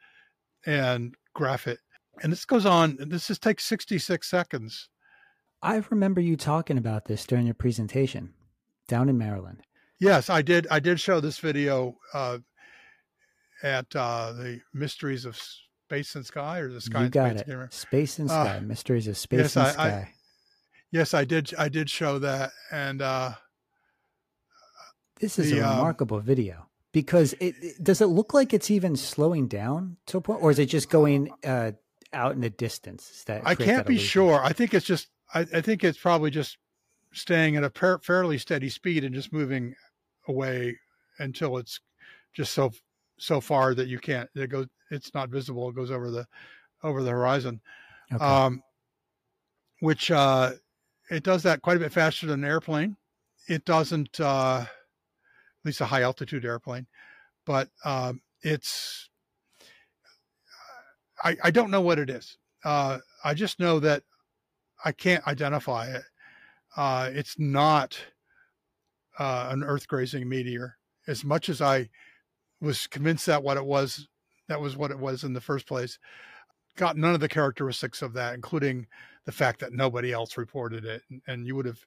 and graph it. And this goes on. This just takes 66 seconds. I remember you talking about this during your presentation down in Maryland. Yes, I did. I did show this video uh, at uh, the Mysteries of Space and Sky, or the Sky. You got it. Camera. Space and Sky. Uh, Mysteries of Space yes, and I, Sky. I, yes, I did. I did show that, and uh, this is the, a um, remarkable um, video because it, it, does it look like it's even slowing down to a point, or is it just going uh, out in the distance? That I can't be sure. I think it's just. I, I, think it's probably just staying at a par- fairly steady speed and just moving away until it's just so so far that you can't. It goes. It's not visible. It goes over the over the horizon. Okay. Um, which uh, it does that quite a bit faster than an airplane. It doesn't, uh, at least a high altitude airplane, but um, it's. I, I don't know what it is. Uh, I just know that I can't identify it. Uh, it's not uh, an Earth grazing meteor. As much as I was convinced that what it was, that was what it was in the first place, got none of the characteristics of that, including the fact that nobody else reported it. And, and you would have,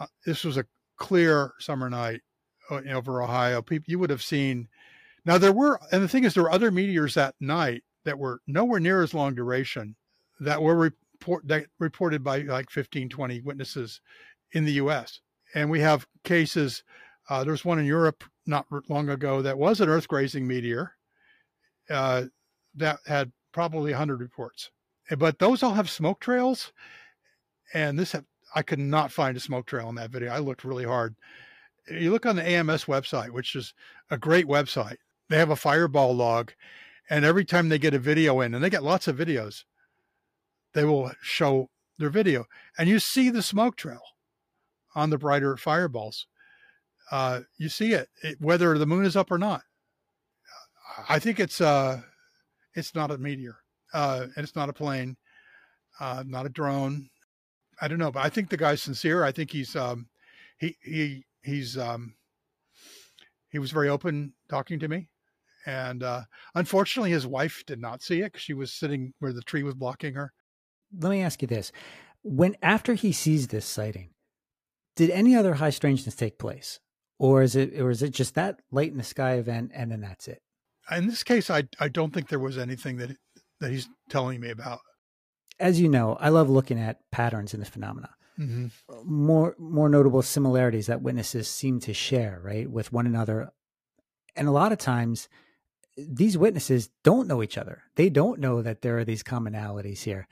uh, this was a clear summer night uh, over Ohio. People, you would have seen. Now there were, and the thing is, there were other meteors that night that were nowhere near as long duration that were report that reported by like 15, 20 witnesses in the U.S. And we have cases. Uh, there's one in Europe not long ago that was an Earth grazing meteor uh, that had probably 100 reports. Eh, but those all have smoke trails, and this have, I could not find a smoke trail in that video. I looked really hard. You look on the AMS website, which is a great website. They have a fireball log, and every time they get a video in, and they get lots of videos, they will show their video, and you see the smoke trail on the brighter fireballs. Uh, you see it, it, whether the moon is up or not. I think it's uh, it's not a meteor, uh, and it's not a plane, uh, not a drone. I don't know, but I think the guy's sincere. I think he's um, he he he's um, he was very open talking to me, and uh, unfortunately, his wife did not see it because she was sitting where the tree was blocking her. Let me ask you this: when after he sees this sighting, did any other high strangeness take place, or is it or is it just that light in the sky event and then that's it? in this case, I I don't think there was anything that that he's telling me about. As you know, I love looking at patterns in the phenomena. Mm-hmm. More more notable similarities that witnesses seem to share, right, with one another, and a lot of times these witnesses don't know each other. They don't know that there are these commonalities here.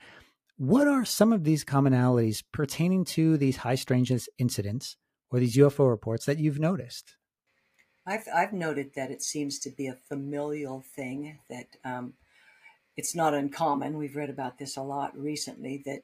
What are some of these commonalities pertaining to these high strangeness incidents or these UFO reports that you've noticed? I've, I've noted that it seems to be a familial thing, that um, it's not uncommon. We've read about this a lot recently, that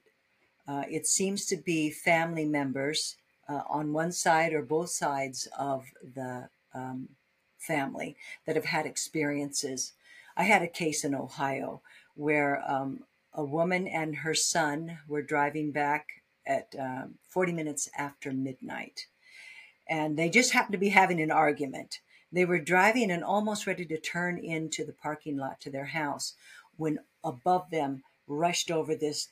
uh, it seems to be family members uh, on one side or both sides of the um, family that have had experiences. I had a case in Ohio where um, a woman and her son were driving back at uh, 40 minutes after midnight and they just happened to be having an argument. They were driving and almost ready to turn into the parking lot to their house when above them rushed over this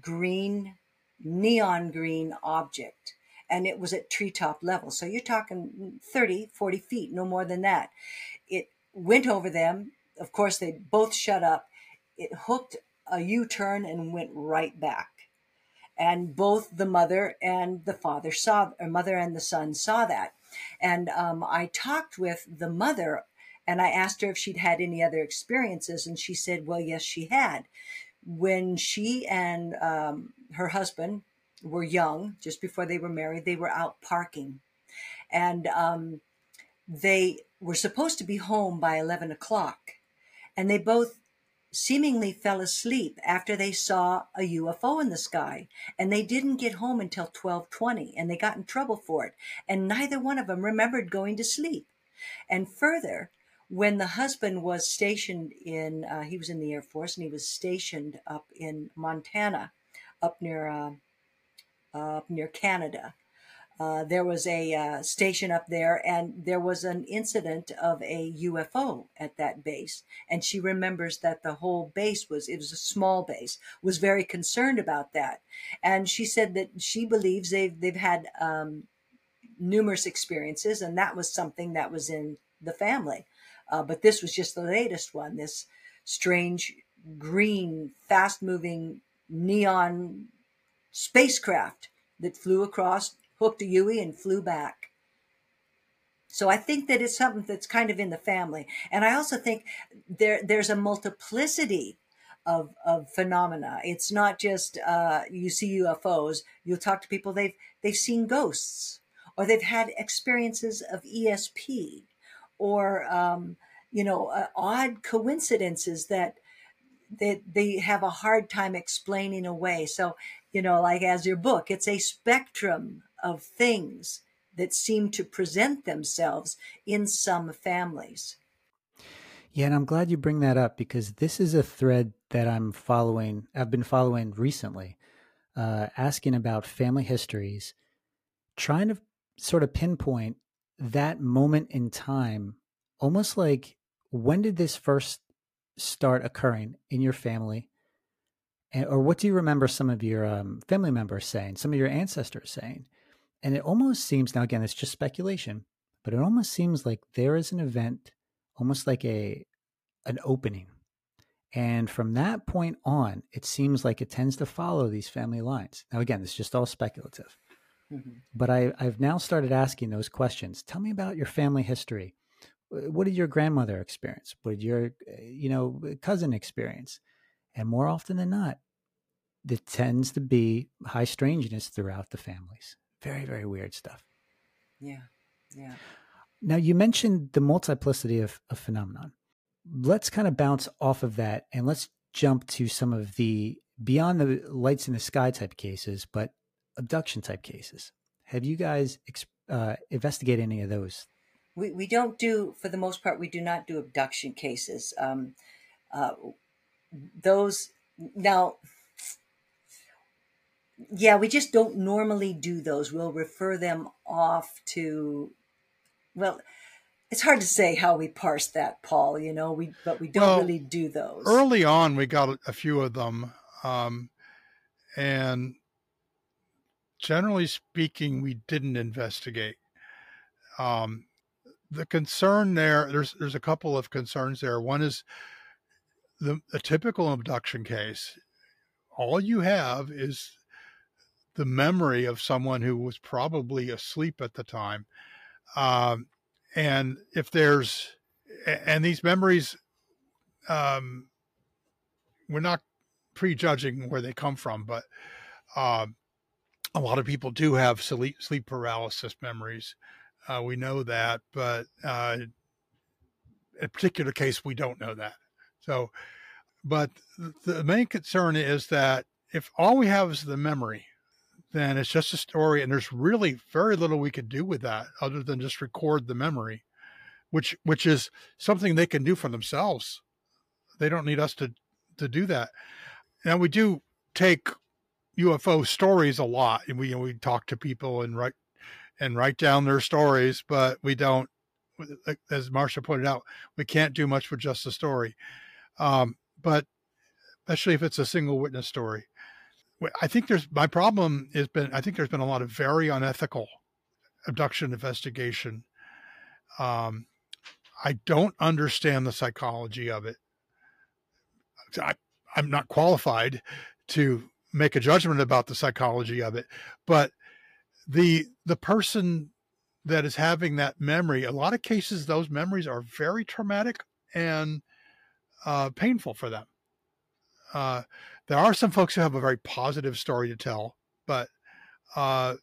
green, neon green object. And it was at treetop level. So you're talking 30, 40 feet, no more than that. It went over them. Of course, they both shut up. It hooked a U turn and went right back and both the mother and the father saw or mother and the son saw that and um, i talked with the mother and i asked her if she'd had any other experiences and she said well yes she had. When she and um, her husband were young just before they were married they were out parking. And um, they were supposed to be home by 11 o'clock and they both seemingly fell asleep after they saw a UFO in the sky. And they didn't get home until 1220 and they got in trouble for it. And neither one of them remembered going to sleep. And further when the husband was stationed in uh, he was in the air force and he was stationed up in montana up near uh, up near canada uh, there was a uh, station up there, and there was an incident of a UFO at that base. And she remembers that the whole base was, it was a small base, was very concerned about that. And she said that she believes they've, they've had um, numerous experiences, and that was something that was in the family. Uh, but this was just the latest one this strange green, fast moving neon spacecraft that flew across hooked a Yui and flew back. So I think that it's something that's kind of in the family. And I also think there there's a multiplicity of, of phenomena. It's not just uh, you see UFOs. You'll talk to people they've they've seen ghosts, or they've had experiences of ESP, or um, you know uh, odd coincidences that that they have a hard time explaining away. So you know, like as your book, it's a spectrum of things that seem to present themselves in some families. Yeah, and I'm glad you bring that up because this is a thread that I'm following, I've been following recently, uh, asking about family histories, trying to sort of pinpoint that moment in time, almost like when did this first start occurring in your family? And, or what do you remember some of your um, family members saying, some of your ancestors saying? And it almost seems, now again, it's just speculation, but it almost seems like there is an event, almost like a an opening. And from that point on, it seems like it tends to follow these family lines. Now, again, it's just all speculative. Mm-hmm. But I, I've now started asking those questions. Tell me about your family history. What did your grandmother experience? What did your, uh, you know, cousin experience? And more often than not, there tends to be high strangeness throughout the families. Very, very weird stuff. Yeah. Yeah. Now you mentioned the multiplicity of, of phenomenon. Let's kind of bounce off of that and let's jump to some of the beyond the lights in the sky type cases, but abduction type cases. Have you guys uh, investigated any of those? We, we don't do, for the most part, we do not do abduction cases. Um, uh, those, now, yeah, we just don't normally do those. We'll refer them off to, well, it's hard to say how we parse that, Paul. You know, we but we don't well, really do those. Early on, we got a few of them, um, and generally speaking, we didn't investigate. Um, the concern there, there's there's a couple of concerns there. One is the a typical abduction case. All you have is the memory of someone who was probably asleep at the time. Um, and if there's, and these memories, um, we're not prejudging where they come from, but um, a lot of people do have sleep, sleep paralysis memories. Uh, we know that, but uh, in a particular case, we don't know that. So, but the main concern is that if all we have is the memory, then it's just a story and there's really very little we could do with that other than just record the memory which which is something they can do for themselves they don't need us to to do that now we do take ufo stories a lot and we you know, we talk to people and write and write down their stories but we don't as marsha pointed out we can't do much with just a story um, but especially if it's a single witness story I think there's my problem has been I think there's been a lot of very unethical abduction investigation. Um, I don't understand the psychology of it. I, I'm not qualified to make a judgment about the psychology of it, but the the person that is having that memory, a lot of cases, those memories are very traumatic and uh, painful for them. Uh, there are some folks who have a very positive story to tell, but uh,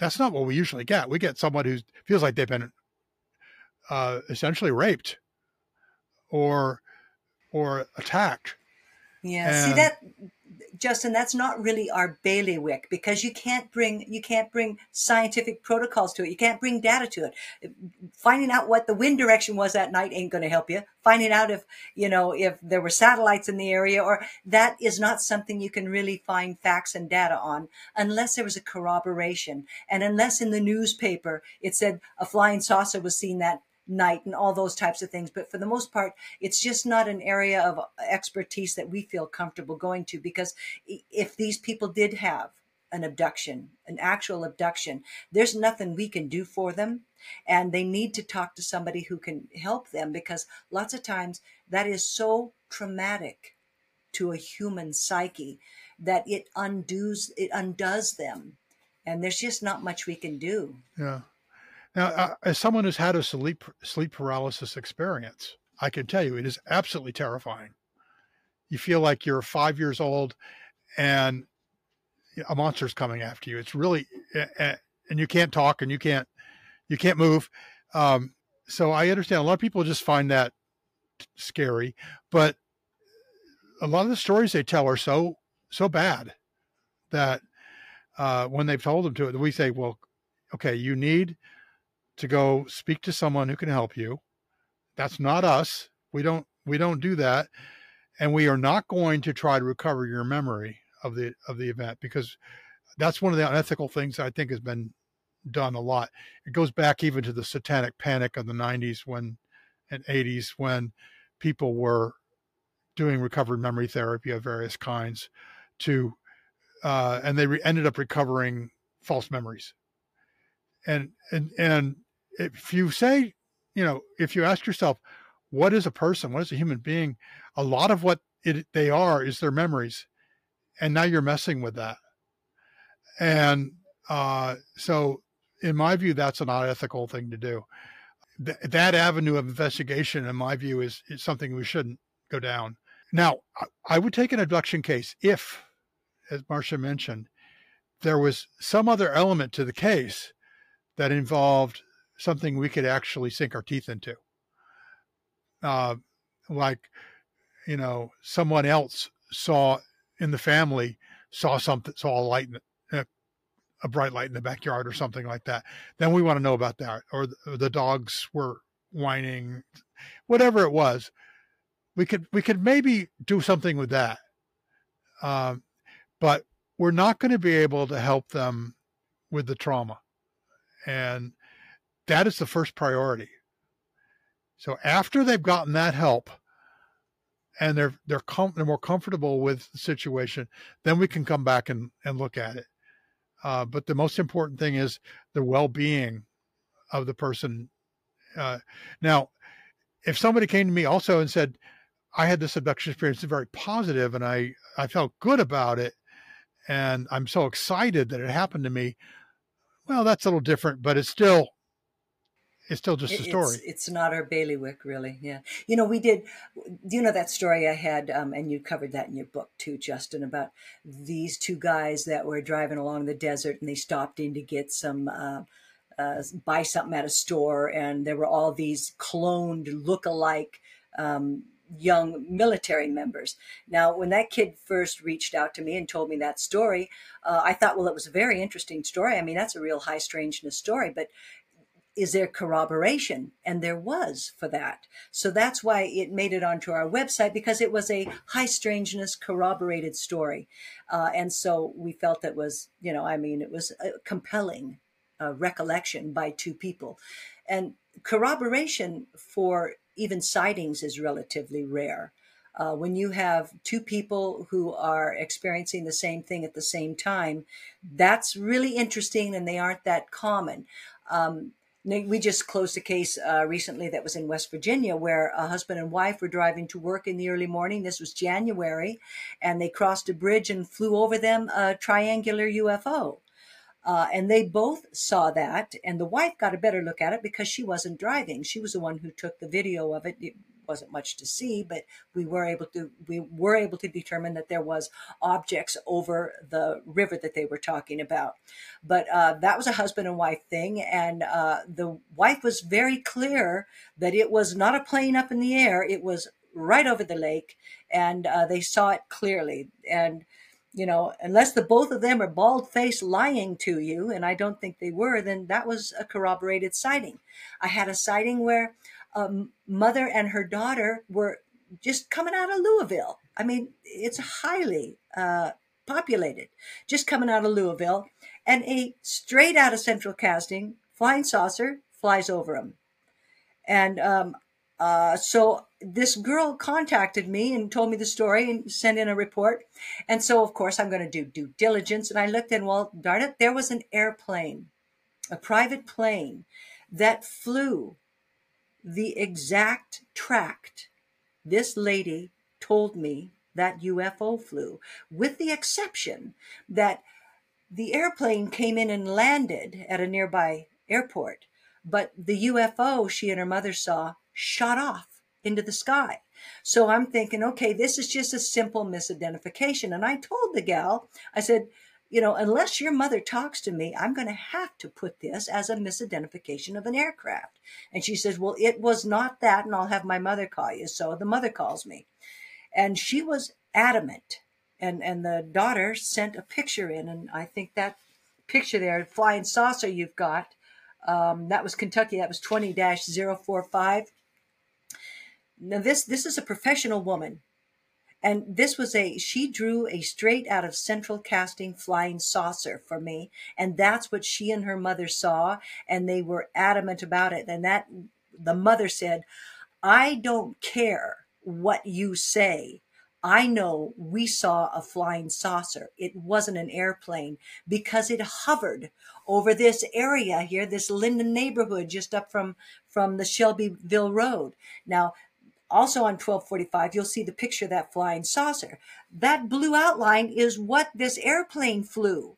that's not what we usually get. We get someone who feels like they've been uh, essentially raped or or attacked. Yeah, and, see that Justin, that's not really our bailiwick because you can't bring you can't bring scientific protocols to it. You can't bring data to it. Finding out what the wind direction was that night ain't going to help you. Finding out if you know if there were satellites in the area or that is not something you can really find facts and data on unless there was a corroboration and unless in the newspaper it said a flying saucer was seen that night and all those types of things. But for the most part, it's just not an area of expertise that we feel comfortable going to because if these people did have an abduction, an actual abduction, there's nothing we can do for them. And they need to talk to somebody who can help them because lots of times that is so traumatic to a human psyche that it undoes it undoes them and there's just not much we can do yeah now, uh, as someone who's had a sleep sleep paralysis experience, I can tell you it is absolutely terrifying. You feel like you're five years old, and a monster's coming after you. It's really, and you can't talk, and you can't, you can't move. Um, so I understand a lot of people just find that scary, but a lot of the stories they tell are so so bad that uh, when they've told them to it, we say, well, okay, you need to go speak to someone who can help you. That's not us. We don't we don't do that. And we are not going to try to recover your memory of the of the event because that's one of the unethical things I think has been done a lot. It goes back even to the satanic panic of the 90s when and 80s when people were doing recovered memory therapy of various kinds to uh, and they re- ended up recovering false memories and and and if you say you know if you ask yourself what is a person? What is a human being? A lot of what it, they are is their memories. And now you're messing with that. And uh, so in my view that's an unethical thing to do. Th- that avenue of investigation in my view is, is something we shouldn't go down. Now i would take an abduction case if as marsha mentioned there was some other element to the case that involved something we could actually sink our teeth into. Uh, like you know someone else saw in the family saw something saw a light in the, a bright light in the backyard or something like that. Then we want to know about that or the, or the dogs were whining whatever it was. We could we could maybe do something with that. Um, but we're not going to be able to help them with the trauma. And that is the first priority so after they've gotten that help and they're they're com- they're more comfortable with the situation, then we can come back and and look at it. Uh, but the most important thing is the well-being of the person. Uh, now, if somebody came to me also and said, "I had this abduction experience, it's very positive, and I I felt good about it, and I'm so excited that it happened to me," well, that's a little different, but it's still it's still just a story. It's, it's, not our bailiwick, really. Yeah. You know, we did, do you know that story I had, um, and you covered that in your book too, Justin, about these two guys that were driving along the desert and they stopped in to get some, uh, uh, buy something at a store, and there were all these cloned look-alike um, young military members. Now, when that kid first reached out to me and told me that story, uh, I thought, well, it was a very interesting story. I mean, that's a real high strangeness story, but is there corroboration? And there was for that. So that's why it made it onto our website because it was a high strangeness corroborated story. Uh, and so we felt it was, you know, I mean, it was a compelling uh, recollection by two people. And corroboration for even sightings is relatively rare. Uh, when you have two people who are experiencing the same thing at the same time, that's really interesting and they aren't that common. Um, we just closed a case uh, recently that was in West Virginia where a husband and wife were driving to work in the early morning. This was January, and they crossed a bridge and flew over them a triangular UFO. Uh, and they both saw that, and the wife got a better look at it because she wasn't driving. She was the one who took the video of it. Wasn't much to see, but we were able to we were able to determine that there was objects over the river that they were talking about. But uh, that was a husband and wife thing, and uh, the wife was very clear that it was not a plane up in the air; it was right over the lake, and uh, they saw it clearly. And you know, unless the both of them are bald faced lying to you, and I don't think they were, then that was a corroborated sighting. I had a sighting where a mother and her daughter were just coming out of Louisville. I mean, it's highly uh, populated, just coming out of Louisville, and a straight out of central casting flying saucer flies over them. And um, uh, so this girl contacted me and told me the story and sent in a report. And so, of course, I'm going to do due diligence. And I looked and, well, darn it, there was an airplane, a private plane that flew the exact tract this lady told me that UFO flew, with the exception that the airplane came in and landed at a nearby airport, but the UFO she and her mother saw shot off into the sky. So I'm thinking, okay, this is just a simple misidentification. And I told the gal, I said, you know, unless your mother talks to me, I'm going to have to put this as a misidentification of an aircraft. And she says, well, it was not that, and I'll have my mother call you. So the mother calls me. And she was adamant. And, and the daughter sent a picture in, and I think that picture there, flying saucer you've got, um, that was Kentucky. That was 20 045. Now this this is a professional woman, and this was a she drew a straight out of central casting flying saucer for me. And that's what she and her mother saw and they were adamant about it. And that the mother said i don't care what you say. I know we saw a flying saucer. It wasn't an airplane because it hovered over this area here this Lyndon neighborhood just up from from the shelbyville road. Now also on 1245, you'll see the picture of that flying saucer. That blue outline is what this airplane flew.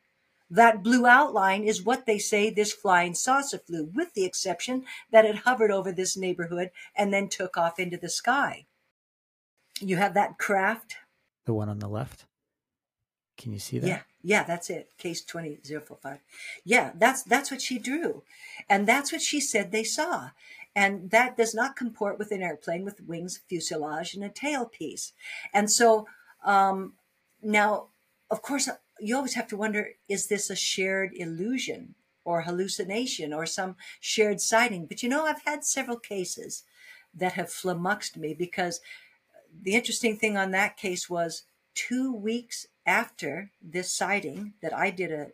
That blue outline is what they say this flying saucer flew, with the exception that it hovered over this neighborhood and then took off into the sky. You have that craft. The one on the left. Can you see that? Yeah, yeah, that's it. Case 20045. Yeah, that's that's what she drew. And that's what she said they saw and that does not comport with an airplane with wings, fuselage, and a tailpiece. And so um, now, of course, you always have to wonder: is this a shared illusion or hallucination or some shared sighting? But you know, I've had several cases that have flummoxed me because the interesting thing on that case was two weeks after this sighting that I did a,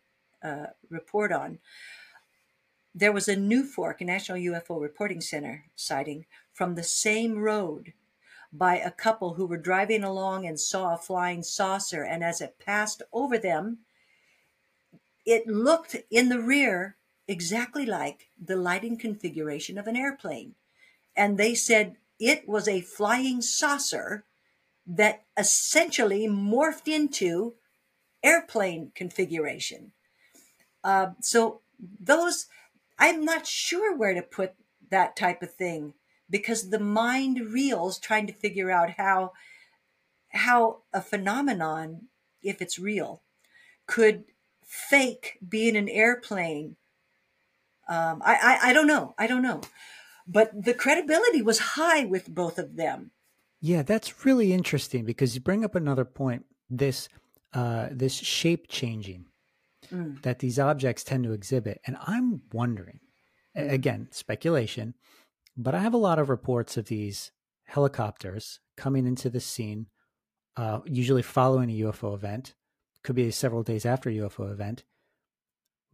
a report on, there was a NUFORC, a National UFO Reporting Center sighting from the same road by a couple who were driving along and saw a flying saucer. And as it passed over them, it looked in the rear exactly like the lighting configuration of an airplane. And they said it was a flying saucer that essentially morphed into airplane configuration. Uh, so those I'm not sure where to put that type of thing because the mind reels trying to figure out how how a phenomenon, if it's real, could fake being an airplane. Um, I, I I don't know. I don't know, but the credibility was high with both of them. Yeah, that's really interesting because you bring up another point. This uh, this shape changing mm. that these objects tend to exhibit. And I'm wondering, again, speculation, but I have a lot of reports of these helicopters coming into the scene, uh, usually following a UFO event, could be several days after a UFO event.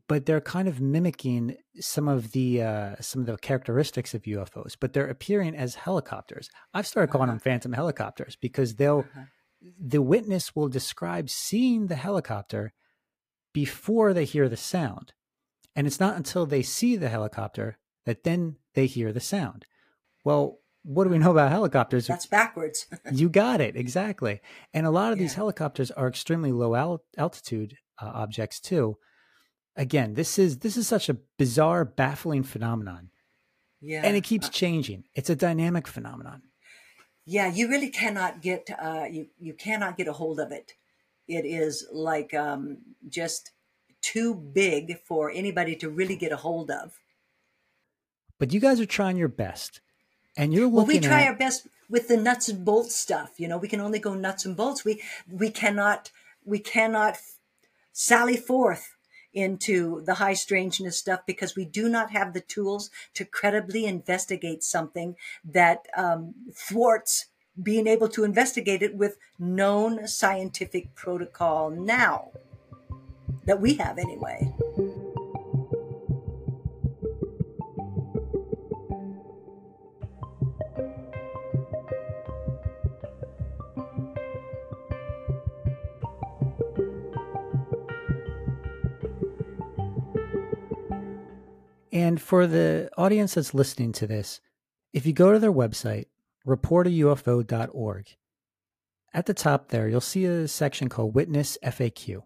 But they're kind of mimicking some of the uh, some of the characteristics of UFOs, but they're appearing as helicopters. I've started calling uh-huh. them phantom helicopters because they'll uh-huh. the witness will describe seeing the helicopter before they hear the sound. And it's not until they see the helicopter that then they hear the sound. Well, what do we know about helicopters? That's backwards. you got it exactly. And a lot of yeah. these helicopters are extremely low al- altitude uh, objects too. Again, this is this is such a bizarre, baffling phenomenon. Yeah, and it keeps uh, changing. It's a dynamic phenomenon. Yeah, you really cannot get uh, you you cannot get a hold of it it is like um, just too big for anybody to really get a hold of. But you guys are trying your best, and you're looking. well. We try at... our best with the nuts and bolts stuff. You know, we can only go nuts and bolts. We we cannot we cannot sally forth into the high strangeness stuff because we do not have the tools to credibly investigate something that um, thwarts being able to investigate it with known scientific protocol now that we have anyway. And for the audience that's listening to this, if you go to their website, reportaufo.org. At the top there, you'll see a section called Witness FAQ.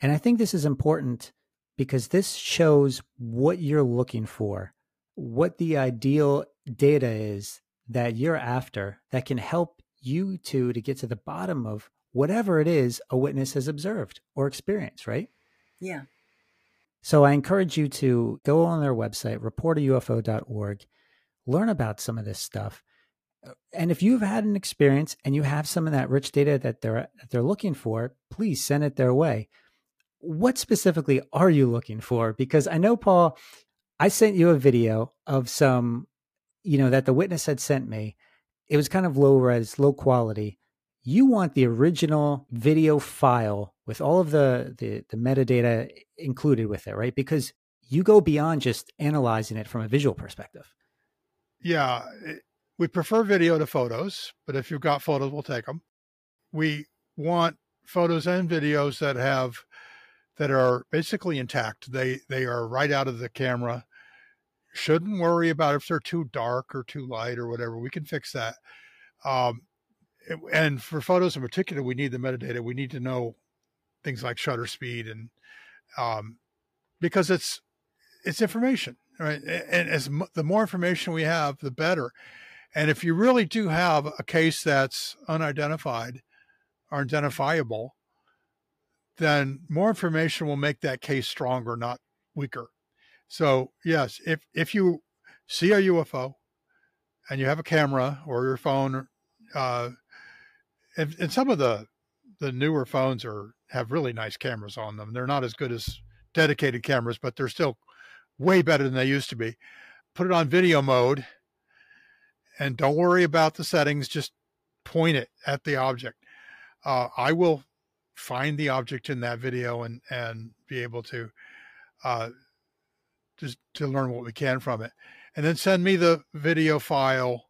And I think this is important because this shows what you're looking for, what the ideal data is that you're after that can help you two to get to the bottom of whatever it is a witness has observed or experienced, right? Yeah. So I encourage you to go on their website, reportaufo.org, learn about some of this stuff and if you've had an experience and you have some of that rich data that they're that they're looking for, please send it their way. What specifically are you looking for? Because I know Paul, I sent you a video of some, you know, that the witness had sent me. It was kind of low res, low quality you want the original video file with all of the, the, the metadata included with it, right? Because you go beyond just analyzing it from a visual perspective. Yeah, we prefer video to photos, but if you've got photos, we'll take them. We want photos and videos that have that are basically intact. They they are right out of the camera. Shouldn't worry about if they're too dark or too light or whatever. We can fix that. Um, and for photos in particular, we need the metadata. We need to know things like shutter speed and um, because it's it's information, right? And as the more information we have, the better. And if you really do have a case that's unidentified or identifiable, then more information will make that case stronger, not weaker. So yes, if if you see a UFO and you have a camera or your phone, uh, and, and some of the the newer phones are have really nice cameras on them. They're not as good as dedicated cameras, but they're still way better than they used to be. Put it on video mode and don't worry about the settings. Just point it at the object. Uh, I will find the object in that video and, and be able to, uh, just to learn what we can from it and then send me the video file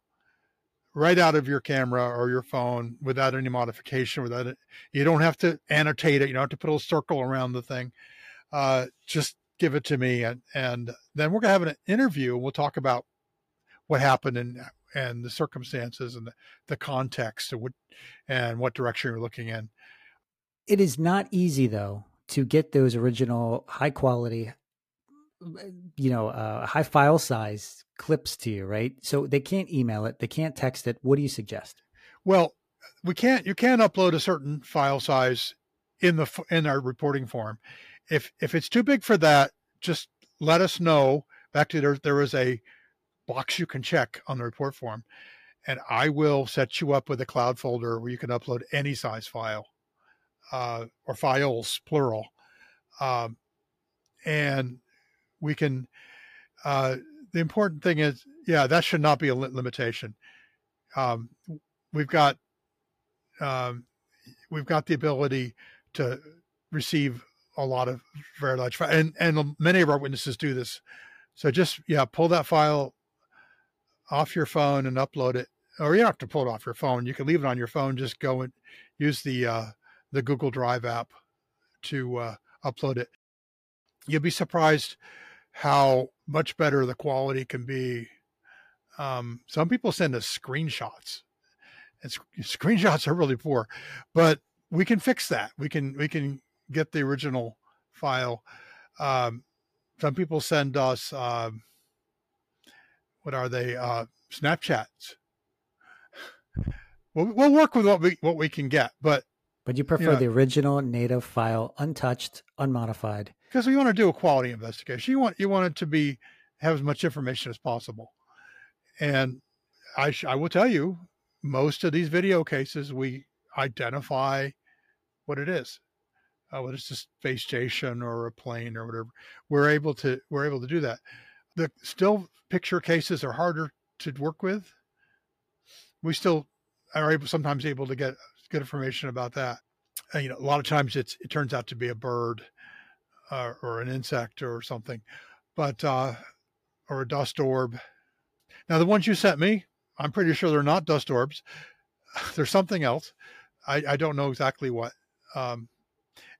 right out of your camera or your phone without any modification without it you don't have to annotate it you don't have to put a little circle around the thing uh, just give it to me and and then we're going to have an interview and we'll talk about what happened and and the circumstances and the, the context and what and what direction you're looking in. It is not easy though to get those original high quality you know uh, high file size clips to you right? So they can't email it they can't text it. What do you suggest? Well we can't you can upload a certain file size in the in our reporting form. If if it's too big for that just let us know. Back to there there is a box you can check on the report form and i will set you up with a cloud folder where you can upload any size file uh, or files plural um, and we can uh, the important thing is yeah that should not be a limitation. Um, we've got um, we've got the ability to receive a lot of very large and and many of our witnesses do this. So just yeah pull that file off your phone and upload it or you don't have to pull it off your phone you can leave it on your phone just go and use the uh, the google drive app to uh, upload it. You'll be surprised how much better the quality can be. Um, some people send us screenshots and sc- screenshots are really poor but we can fix that. We can we can get the original file. Um, some people send us um, what are they? Uh, Snapchats. We'll, we'll work with what we what we can get, but but you prefer you know, the original native file, untouched, unmodified, because we want to do a quality investigation. You want you want it to be have as much information as possible, and I sh- I will tell you, most of these video cases we identify what it is uh, whether it's a space station or a plane or whatever, we're able to we're able to do that. The still picture cases are harder to work with. We still are able sometimes able to get get information about that. And, you know, a lot of times it's it turns out to be a bird uh, or an insect or something, but uh, or a dust orb. Now the ones you sent me, I'm pretty sure they're not dust orbs. There's something else. I, I don't know exactly what. Um,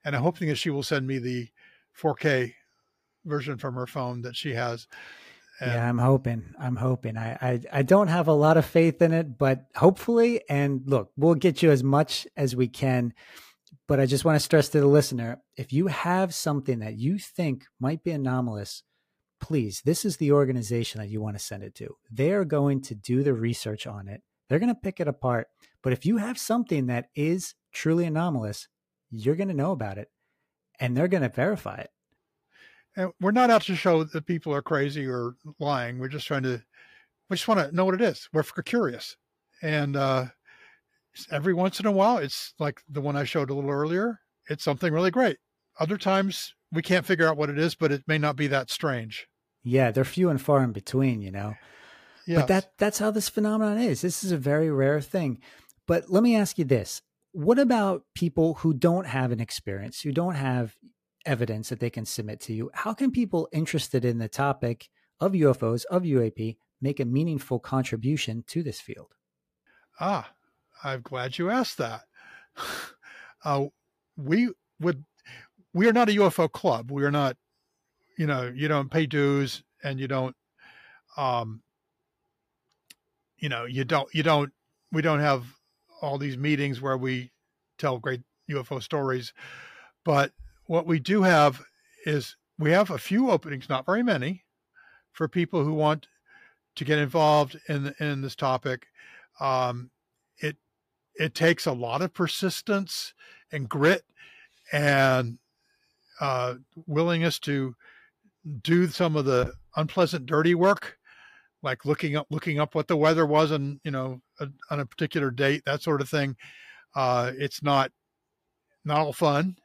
and I'm hoping that she will send me the 4K version from her phone that she has. And yeah, I'm hoping. I'm hoping. I, I I don't have a lot of faith in it, but hopefully. And look, we'll get you as much as we can. But I just want to stress to the listener: if you have something that you think might be anomalous, please, this is the organization that you want to send it to. They are going to do the research on it. They're going to pick it apart. But if you have something that is truly anomalous, you're going to know about it and they're going to verify it. And we're not out to show that people are crazy or lying. We're just trying to, we just want to know what it is. We're curious. And uh, every once in a while, it's like the one I showed a little earlier. It's something really great. Other times we can't figure out what it is, but it may not be that strange. Yeah, they're few and far in between, you know. Yes. But that that's how this phenomenon is. This is a very rare thing. But let me ask you this what about people who don't have an experience, who don't have evidence that they can submit to you? How can people interested in the topic of UFOs, of UAP, make a meaningful contribution to this field? Ah, I'm glad you asked that. Uh, we would, we are not a UFO club. We are not, you know, you don't pay dues and you don't, um, you know, you don't, you don't, we don't have all these meetings where we tell great UFO stories. But what we do have is we have a few openings, not very many, for people who want to get involved in in this topic. Um, it it takes a lot of persistence and grit and uh, willingness to do some of the unpleasant, dirty work, like looking up looking up what the weather was on you know a, on a particular date, that sort of thing. Uh, it's not not all fun,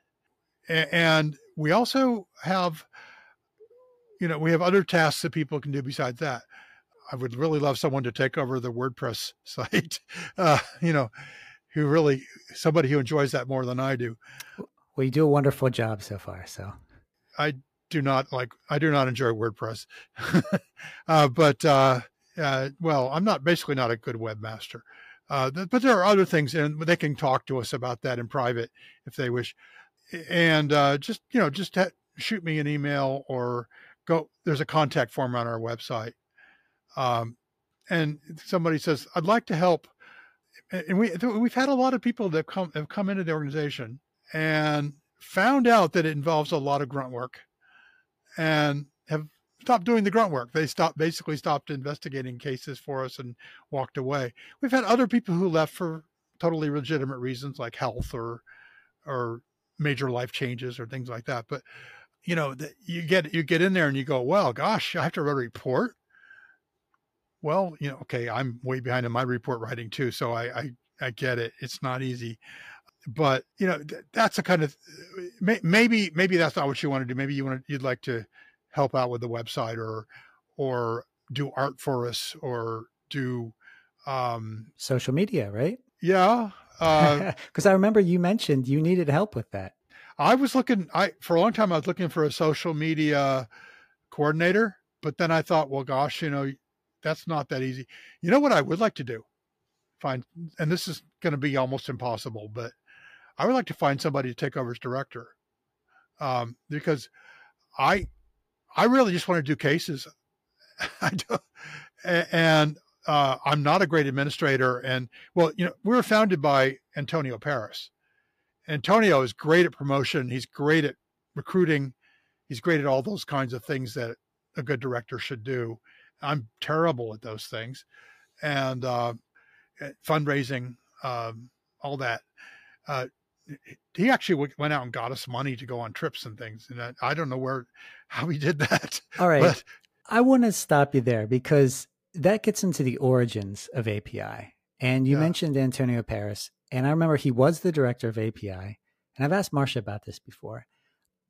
and we also have you know we have other tasks that people can do besides that. I would really love someone to take over the WordPress site. Uh, you know, who really somebody who enjoys that more than I do. Well, you do a wonderful job so far. So I do not like I do not enjoy WordPress, uh, but uh, uh, well, I'm not basically not a good webmaster. Uh, but there are other things, and they can talk to us about that in private if they wish. And uh, just you know, just shoot me an email or go. There's a contact form on our website um, and somebody says, "I'd like to help," and we we've had a lot of people that come have come into the organization and found out that it involves a lot of grunt work, and have stopped doing the grunt work. They stopped basically stopped investigating cases for us and walked away. We've had other people who left for totally legitimate reasons like health or or major life changes or things like that. But you know, you get you get in there and you go, well, gosh, I have to write a report well, you know, okay, I'm way behind in my report writing too, so I I, I get it. It's not easy, but you know, th- that's a kind of maybe maybe that's not what you want to do. Maybe you want to you'd like to help out with the website or or do art for us or do um social media, right? Yeah, because uh, I remember you mentioned you needed help with that. I was looking. I for a long time I was looking for a social media coordinator, but then I thought, well, gosh, you know, that's not that easy. You know what I would like to do? Find, and this is going to be almost impossible, but I would like to find somebody to take over as director, um, because I, I really just want to do cases. I don't, and uh, I'm not a great administrator. And well, you know, we were founded by Antonio Paris. Antonio is great at promotion. He's great at recruiting. He's great at all those kinds of things that a good director should do. I'm terrible at those things, and uh, eh, fundraising, um, all that. Uh, he actually went out and got us money to go on trips and things, and I, I don't know where how he did that. All right, but, I want to stop you there because that gets into the origins of API. And you yeah. mentioned Antonio Paris, and I remember he was the director of API. And I've asked Marsha about this before,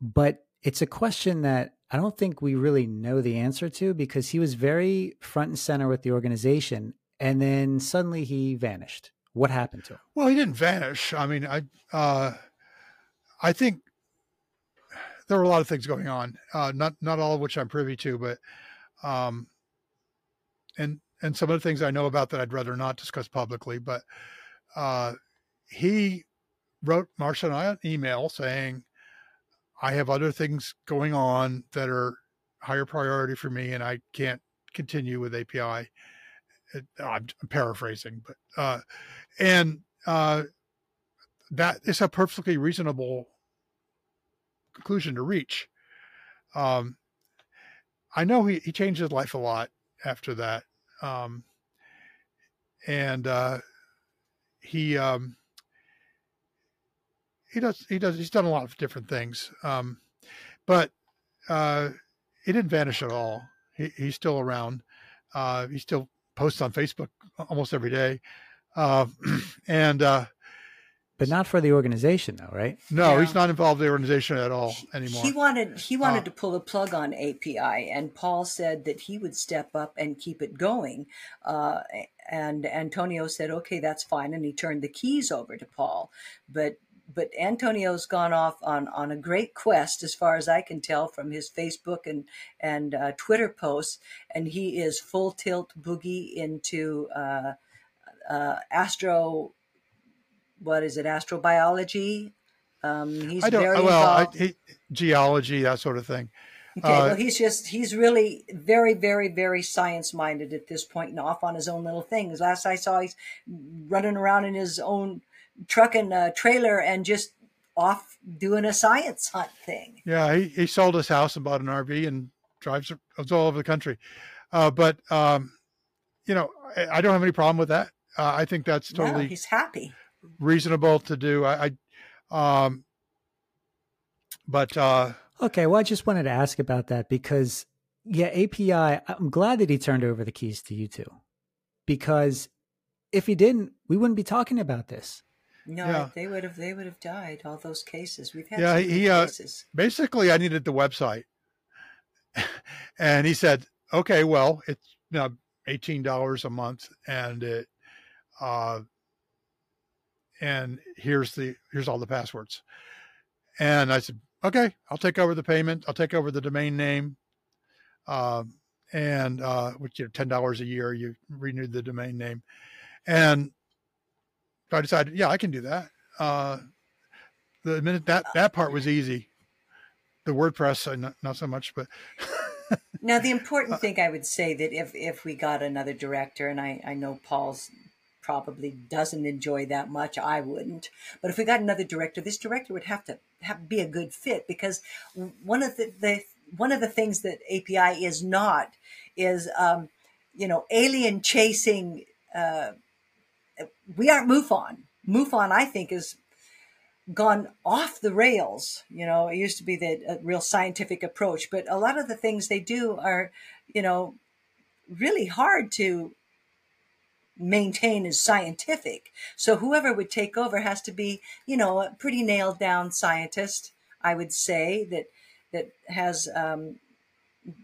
but it's a question that I don't think we really know the answer to because he was very front and center with the organization and then suddenly he vanished. What happened to him? Well, he didn't vanish. I mean, I uh, I think there were a lot of things going on. Uh, not not all of which I'm privy to, but um, and and some of the things I know about that I'd rather not discuss publicly. But uh, he wrote Marsha and I an email saying I have other things going on that are higher priority for me, and I can't continue with API. It, I'm, paraphrasing, but uh, and uh, that is a perfectly reasonable conclusion to reach. Um, I know he, he changed his life a lot after that. Um, and uh, he um, he does he does he's done a lot of different things. Um, but uh, he didn't vanish at all. He, he's still around. Uh, he still posts on facebook almost every day. Uh, and uh, but not for the organization though right no yeah. he's not involved in the organization at all anymore he wanted he wanted uh, to pull a plug on api and paul said that he would step up and keep it going uh, and Antonio said, "Okay, that's fine," and he turned the keys over to Paul. But but Antonio's gone off on on a great quest, as far as I can tell from his Facebook and and uh, Twitter posts, and he is full tilt boogie into uh, uh, astro. What is it? Astrobiology. Um, he's I don't. very well, I, involved. he, geology, that sort of thing. Okay, Uh, well, he's just, he's really very, very, very science minded at this point and off on his own little things. Last I saw, he's running around in his own truck and uh, trailer and just off doing a science hunt thing. Yeah, he, he sold his house and bought an RV and drives all over the country. Uh, but um, you know, I, I don't have any problem with that. Uh, I think that's No, totally he's happy. Reasonable to do. I, I um, but uh, Okay, well, I just wanted to ask about that because, yeah, API, I'm glad that he turned over the keys to you two because if he didn't, we wouldn't be talking about this. No, Yeah. they would have, they would have died. All those cases we've had. Yeah, so he- many uh, basically, I needed the website, and he said, "Okay, well, it's you know eighteen dollars a month, and it, uh, and here's the here's all the passwords." And I said, "Okay, I'll take over the payment. I'll take over the domain name, um, and uh, which you know ten dollars a year. You renew the domain name, and I decided, yeah, I can do that. Uh, the minute that that part was easy, the WordPress, uh, not, not so much, but Now, the important thing I would say that if if we got another director, and I I know Paul's probably doesn't enjoy that much, I wouldn't. But if we got another director, this director would have to have be a good fit because one of the, the one of the things that API is not is um, you know alien chasing. Uh, we aren't MUFON. MUFON, I think, is gone off the rails. You know, it used to be the a real scientific approach, but a lot of the things they do are, you know, really hard to maintain as scientific. So whoever would take over has to be, you know, a pretty nailed down scientist. I would say that that has um,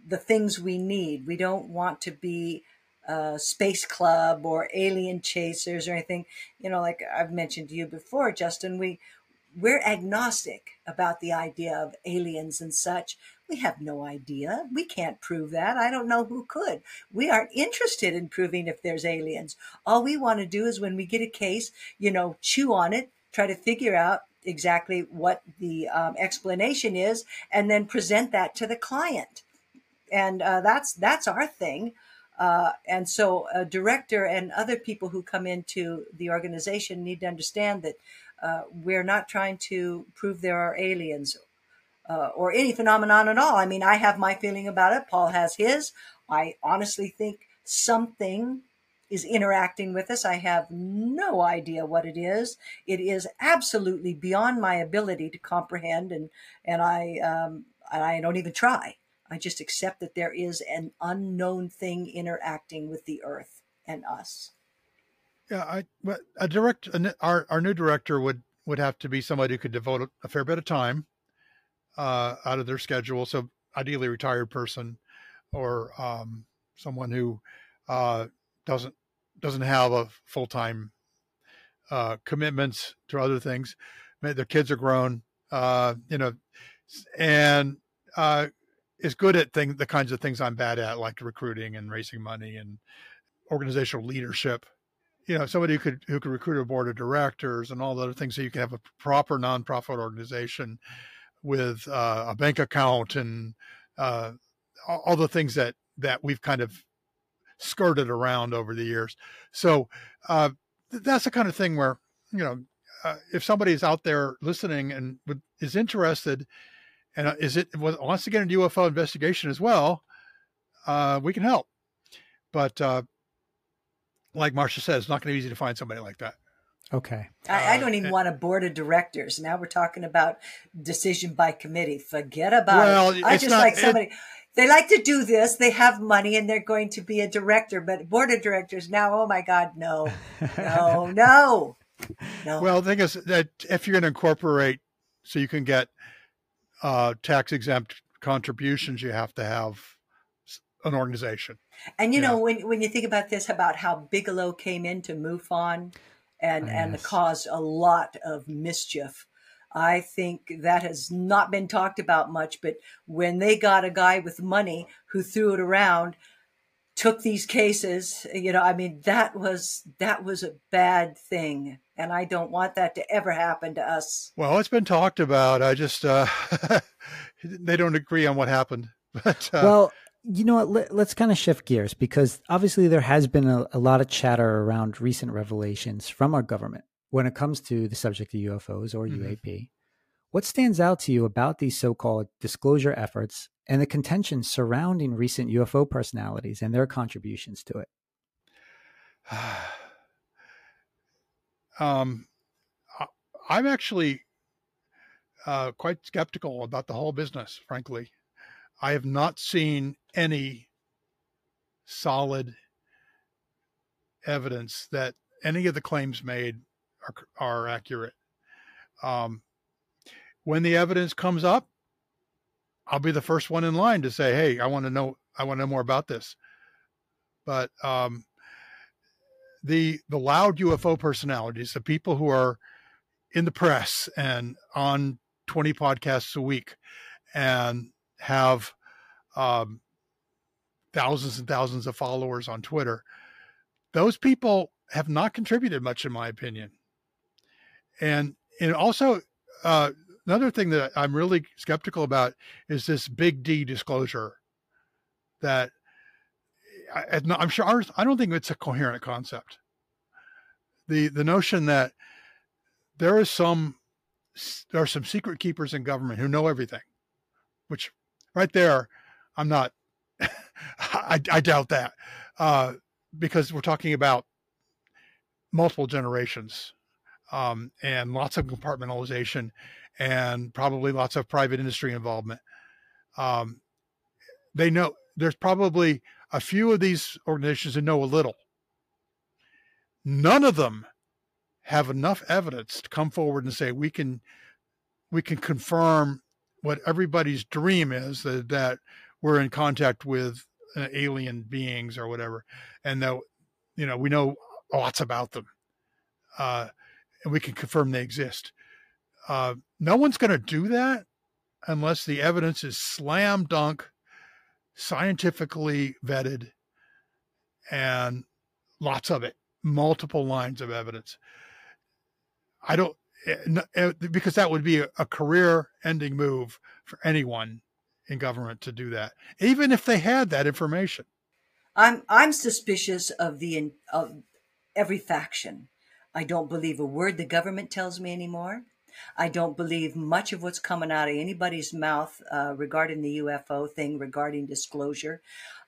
the things we need. We don't want to be a space club or alien chasers or anything. You know, like I've mentioned to you before, Justin, we we're agnostic about the idea of aliens and such. We have no idea. We can't prove that. I don't know who could. We aren't interested in proving if there's aliens. All we want to do is when we get a case, you know, chew on it, try to figure out exactly what the um, explanation is, and then present that to the client. And uh, that's that's our thing. Uh, and so, a director and other people who come into the organization need to understand that uh, we're not trying to prove there are aliens uh, or any phenomenon at all. I mean, I have my feeling about it. Paul has his. I honestly think something is interacting with us. I have no idea what it is. It is absolutely beyond my ability to comprehend, and and I um, and I don't even try. I just accept that there is an unknown thing interacting with the earth and us. yeah, I but a direct our our new director would would have to be somebody who could devote a fair bit of time uh, out of their schedule. So ideally, retired person or um, someone who uh, doesn't doesn't have a full time uh, commitments to other things. Their kids are grown, uh, you know, and uh, is good at thing, the kinds of things I'm bad at, like recruiting and raising money and organizational leadership. You know, somebody who could who could recruit a board of directors and all the other things, so you can have a proper nonprofit organization with uh, a bank account and uh, all, the things that that we've kind of skirted around over the years. So uh, th- that's the kind of thing where you know uh, if somebody's out there listening and is interested and uh, is it wa- wants to get into UFO investigation as well, uh, we can help. But like Marsha says, it's not going to be easy to find somebody like that. Okay. I, I Uh, don't even and- want a board of directors. Now we're talking about decision by committee. Forget about Well, it. I it's just not- like it- somebody. they like to do this. They have money and they're going to be a director, but board of directors now. Oh my God, no, no, no, no. Well, the thing is that if you're going to incorporate, so you can get uh, tax exempt contributions, you have to have an organization. And you yeah. know, when when you think about this, about how Bigelow came into MUFON and oh, yes. and caused a lot of mischief. I think that has not been talked about much, but when they got a guy with money who threw it around, took these cases, you know, I mean, that was that was a bad thing, and I don't want that to ever happen to us. Well, it's been talked about. I just uh, they don't agree on what happened. But uh, well, you know what? Let, us kind of shift gears because obviously there has been a, a, lot of chatter around recent revelations from our government when it comes to the subject of UFOs or mm-hmm. UAP. What stands out to you about these so called disclosure efforts and the contention surrounding recent UFO personalities and their contributions to it? um, I'm actually uh, quite skeptical about the whole business, frankly. I have not seen any solid evidence that any of the claims made are, are accurate. Um, when the evidence comes up, I'll be the first one in line to say, "Hey, I want to know. I want to know more about this." But um, the the loud UFO personalities, the people who are in the press and on 20 podcasts a week, and have um, thousands and thousands of followers on Twitter, those people have not contributed much, in my opinion. And and also uh, another thing that I'm really skeptical about is this big D disclosure that I, am sure I don't think it's a coherent concept. The the notion that there is some there are some secret keepers in government who know everything, which right there, I'm not. I, I doubt that uh, because we're talking about multiple generations um, and lots of compartmentalization and probably lots of private industry involvement. Um, they know there's probably a few of these organizations that know a little. None of them have enough evidence to come forward and say we can we can confirm what everybody's dream is that, that we're in contact with uh, alien beings or whatever, and that you know we know lots about them, uh, and we can confirm they exist. Uh, no one's going to do that unless the evidence is slam dunk, scientifically vetted, and lots of it, multiple lines of evidence. I don't, because that would be a career ending move for anyone in government to do that, even if they had that information. I'm I'm suspicious of the of every faction. I don't believe a word the government tells me anymore. I don't believe much of what's coming out of anybody's mouth uh, regarding the UFO thing, regarding disclosure.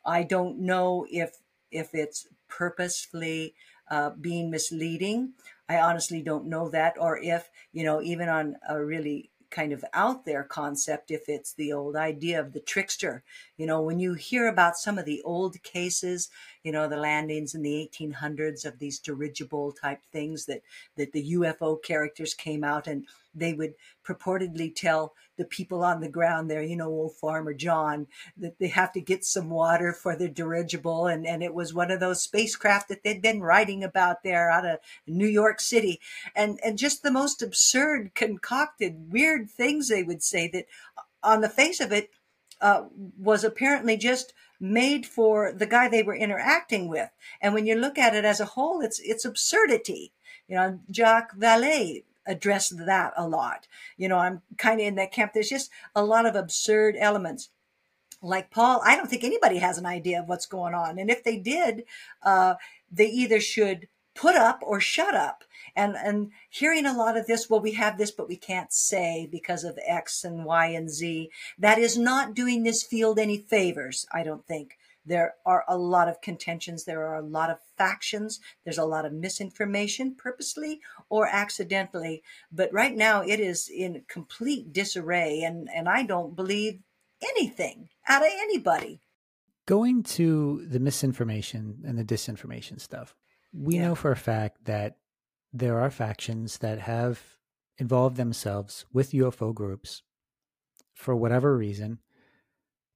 I don't know if if it's purposefully uh, being misleading. I honestly don't know that, or if you know, even on a really kind of out there concept if it's the old idea of the trickster. You know, when you hear about some of the old cases, you know, the landings in the 1800s of these dirigible type things that, that the UFO characters came out and they would purportedly tell the people on the ground there, you know, old Farmer John, that they have to get some water for the dirigible. And, and it was one of those spacecraft that they'd been writing about there out of New York City. And, and just the most absurd, concocted, weird things they would say that on the face of it uh, was apparently just made for the guy they were interacting with. And when you look at it as a whole, it's, it's absurdity. You know, Jacques Vallée addressed that a lot. You know, I'm kind of in that camp. There's just a lot of absurd elements. Like Paul, I don't think anybody has an idea of what's going on. And if they did, uh, they either should put up or shut up. And, and hearing a lot of this, well, we have this, but we can't say because of X and Y and Z. That is not doing this field any favors, I don't think. There are a lot of contentions. There are a lot of factions. There's a lot of misinformation, purposely or accidentally. But right now, it is in complete disarray, and, and I don't believe anything out of anybody. Going to the misinformation and the disinformation stuff, we yeah. know for a fact that there are factions that have involved themselves with UFO groups for whatever reason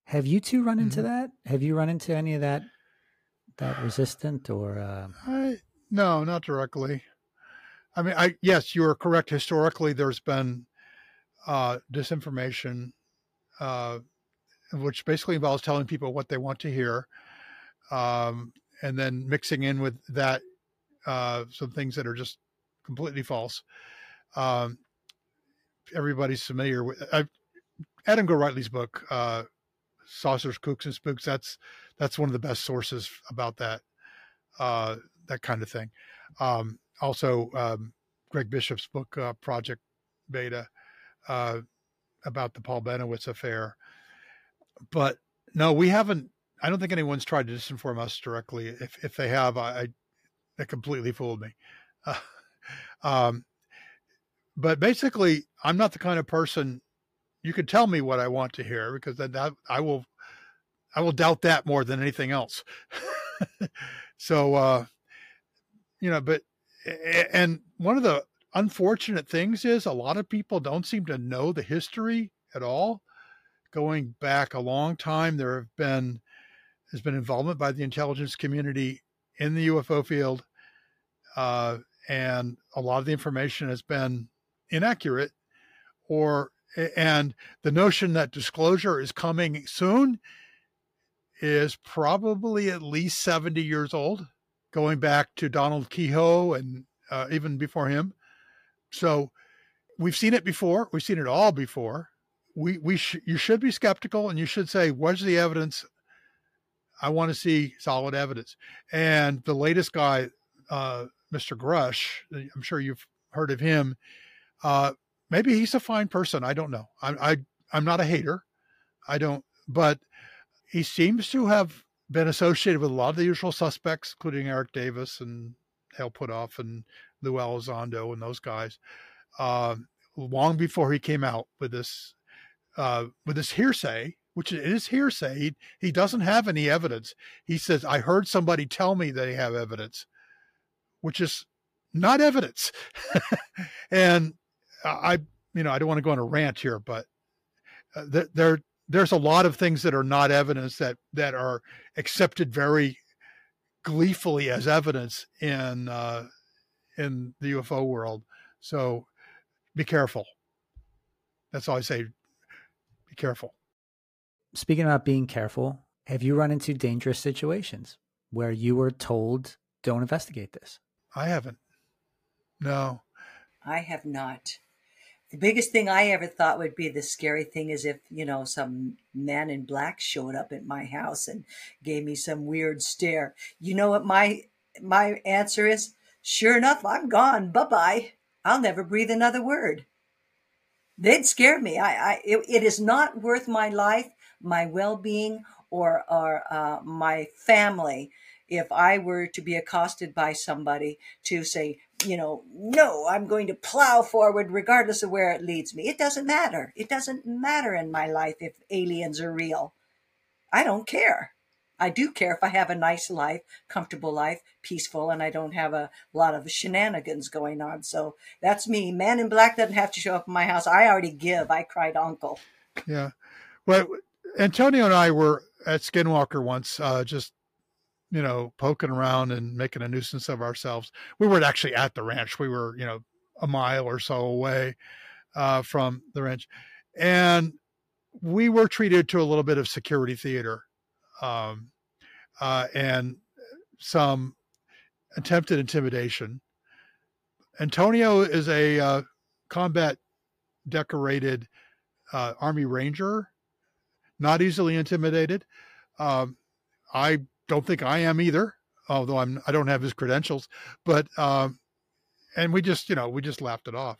Have you two run into mm-hmm. that? Have you run into any of that that resistant or? Uh... I, no, not directly. I mean, I yes, you are correct. Historically, there's been uh, disinformation, uh, which basically involves telling people what they want to hear, um, and then mixing in with that uh, some things that are just completely false. Um, everybody's familiar with Adam Gorightly's book, uh, "Saucers, Kooks, and Spooks." That's that's one of the best sources about that uh, that kind of thing. Um, also, um, Greg Bishop's book, uh, Project Beta, uh, about the Paul Bennewitz affair. But no, we haven't. I don't think anyone's tried to disinform us directly. If if they have, I, I it completely fooled me. Uh, um, but basically, I'm not the kind of person you could tell me what I want to hear because that, I will I will doubt that more than anything else. so uh, you know, but and one of the unfortunate things is a lot of people don't seem to know the history at all. Going back a long time, there have been has been involvement by the intelligence community in the UFO field, uh, and a lot of the information has been inaccurate, or and the notion that disclosure is coming soon is probably at least 70 years old, going back to Donald Keyhoe and uh, even before him. So we've seen it before. We've seen it all before. We we sh- you should be skeptical and you should say, "What's the evidence?" I want to see solid evidence. And the latest guy, uh, Mr. Grush, I'm sure you've heard of him. Uh, maybe he's a fine person. I don't know. I, I I'm not a hater. I don't, but he seems to have been associated with a lot of the usual suspects, including Eric Davis and Hal Puthoff and Lou Elizondo and those guys, uh, long before he came out with this uh, with this hearsay, which is hearsay. He, he doesn't have any evidence. He says, "I heard somebody tell me they have evidence," which is not evidence. and I, you know, I don't want to go on a rant here, but uh, there there's a lot of things that are not evidence that that are accepted very gleefully as evidence in uh, in the UFO world. So be careful. That's all I say. Be careful. Speaking about being careful, have you run into dangerous situations where you were told, don't investigate this? I haven't. No. I have not. The biggest thing I ever thought would be the scary thing is if, you know, some man in black showed up at my house and gave me some weird stare. You know what my my answer is? Sure enough, I'm gone. Bye bye. I'll never breathe another word. They'd scare me. I, I it, it is not worth my life, my well being, or or uh, my family if I were to be accosted by somebody to say, you know, no, I'm going to plow forward regardless of where it leads me. It doesn't matter. It doesn't matter in my life if aliens are real. I don't care. I do care if I have a nice life, comfortable life, peaceful, and I don't have a lot of shenanigans going on. So that's me. Man in Black doesn't have to show up in my house. I already give. I cried uncle. Yeah. Well, Antonio and I were at Skinwalker once, uh, just you know, poking around and making a nuisance of ourselves. We weren't actually at the ranch. We were, you know, a mile or so away uh, from the ranch, and we were treated to a little bit of security theater. Um, uh, and some attempted intimidation. Antonio is a uh, combat decorated uh, Army Ranger, not easily intimidated. Um, I don't think I am either, although I'm I don't have his credentials. But um, and we just you know we just laughed it off.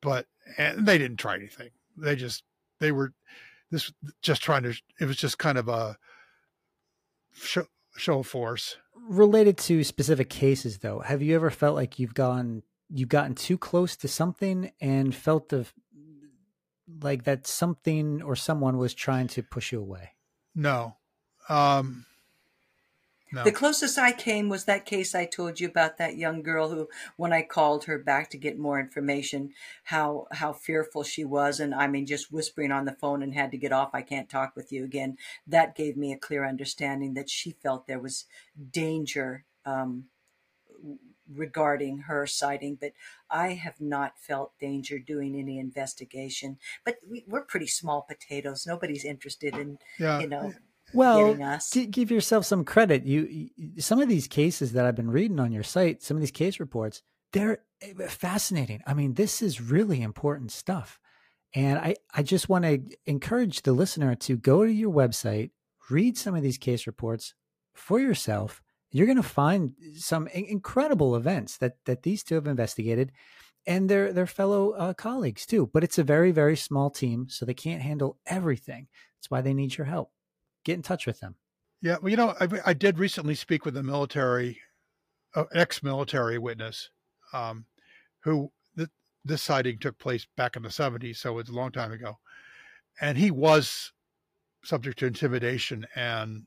But and they didn't try anything. They just they were this just trying to. It was just kind of a show, show of force. Related to specific cases, though, have you ever felt like you've gone you've gotten too close to something and felt the like that something or someone was trying to push you away? No. Um, No. The closest I came was that case I told you about that young girl who, when I called her back to get more information, how how fearful she was, and I mean just whispering on the phone and had to get off. I can't talk with you again. That gave me a clear understanding that she felt there was danger um, regarding her sighting, but I have not felt danger doing any investigation. But we, we're pretty small potatoes. Nobody's interested in yeah. you know Well, getting us. give yourself some credit. You, you some of these cases that I've been reading on your site, some of these case reports, they're eh, fascinating. I mean, this is really important stuff. And I, I just want to encourage the listener to go to your website, read some of these case reports for yourself. You're going to find some incredible events that that these two have investigated, and their their fellow uh, colleagues too. But it's a very very small team, so they can't handle everything. That's why they need your help. Get in touch with them. Yeah, well, you know, I, I did recently speak with a military, uh, ex-military witness, um, who th- this sighting took place back in the '70s, so it's a long time ago, and he was subject to intimidation and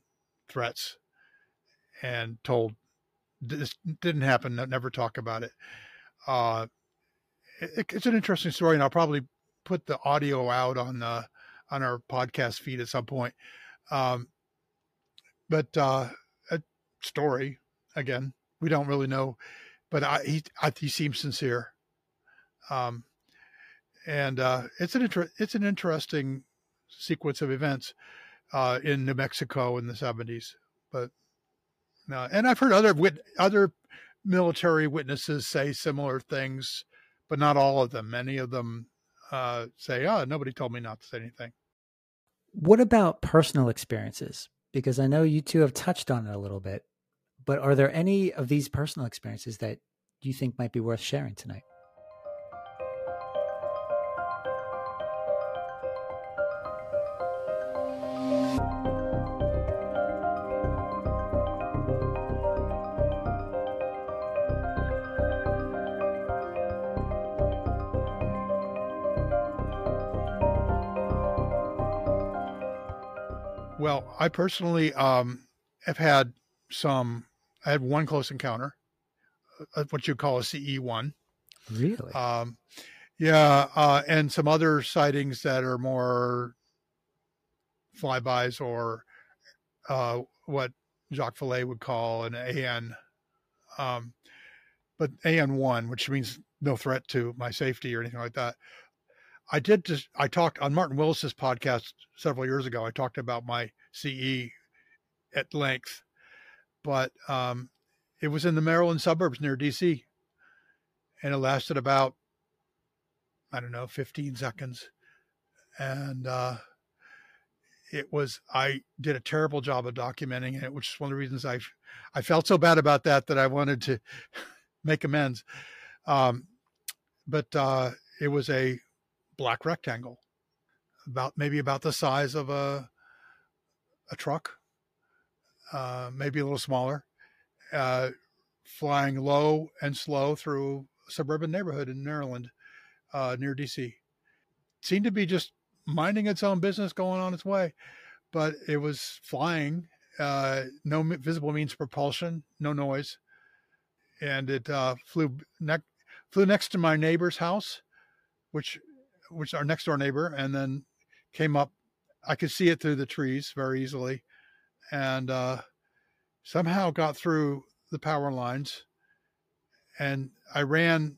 threats, and told this didn't happen, never talk about it. Uh, it. It's an interesting story, and I'll probably put the audio out on the on our podcast feed at some point. Um, but uh, a story again, we don't really know, but I, he I, he seems sincere. Um, and uh, it's an inter- it's an interesting sequence of events uh, in New Mexico in the seventies. But no, and I've heard other wit- other military witnesses say similar things, but not all of them. Many of them uh, say, "Oh, nobody told me not to say anything." What about personal experiences? Because I know you two have touched on it a little bit, but are there any of these personal experiences that you think might be worth sharing tonight? I personally um, have had some. I had one close encounter, uh, what you call a CE one. Really? Um, yeah, uh, and some other sightings that are more flybys or uh, what Jacques Vallée would call an AN, um, but AN one, which means no threat to my safety or anything like that. I did just I talked on Martin Willis's podcast several years ago. I talked about my CE at length, but um, it was in the Maryland suburbs near DC, and it lasted about I don't know 15 seconds, and uh, it was I did a terrible job of documenting it, which is one of the reasons I I felt so bad about that that I wanted to make amends. Um, but uh, it was a black rectangle, about maybe about the size of a a truck, uh, maybe a little smaller, uh, flying low and slow through a suburban neighborhood in Maryland, uh, near DC. Seemed to be just minding its own business, going on its way, but it was flying. Uh, no visible means of propulsion, no noise, and it uh, flew flew next to my neighbor's house, which which our next door neighbor, and then came up. I could see it through the trees very easily, and uh, somehow got through the power lines. And I ran.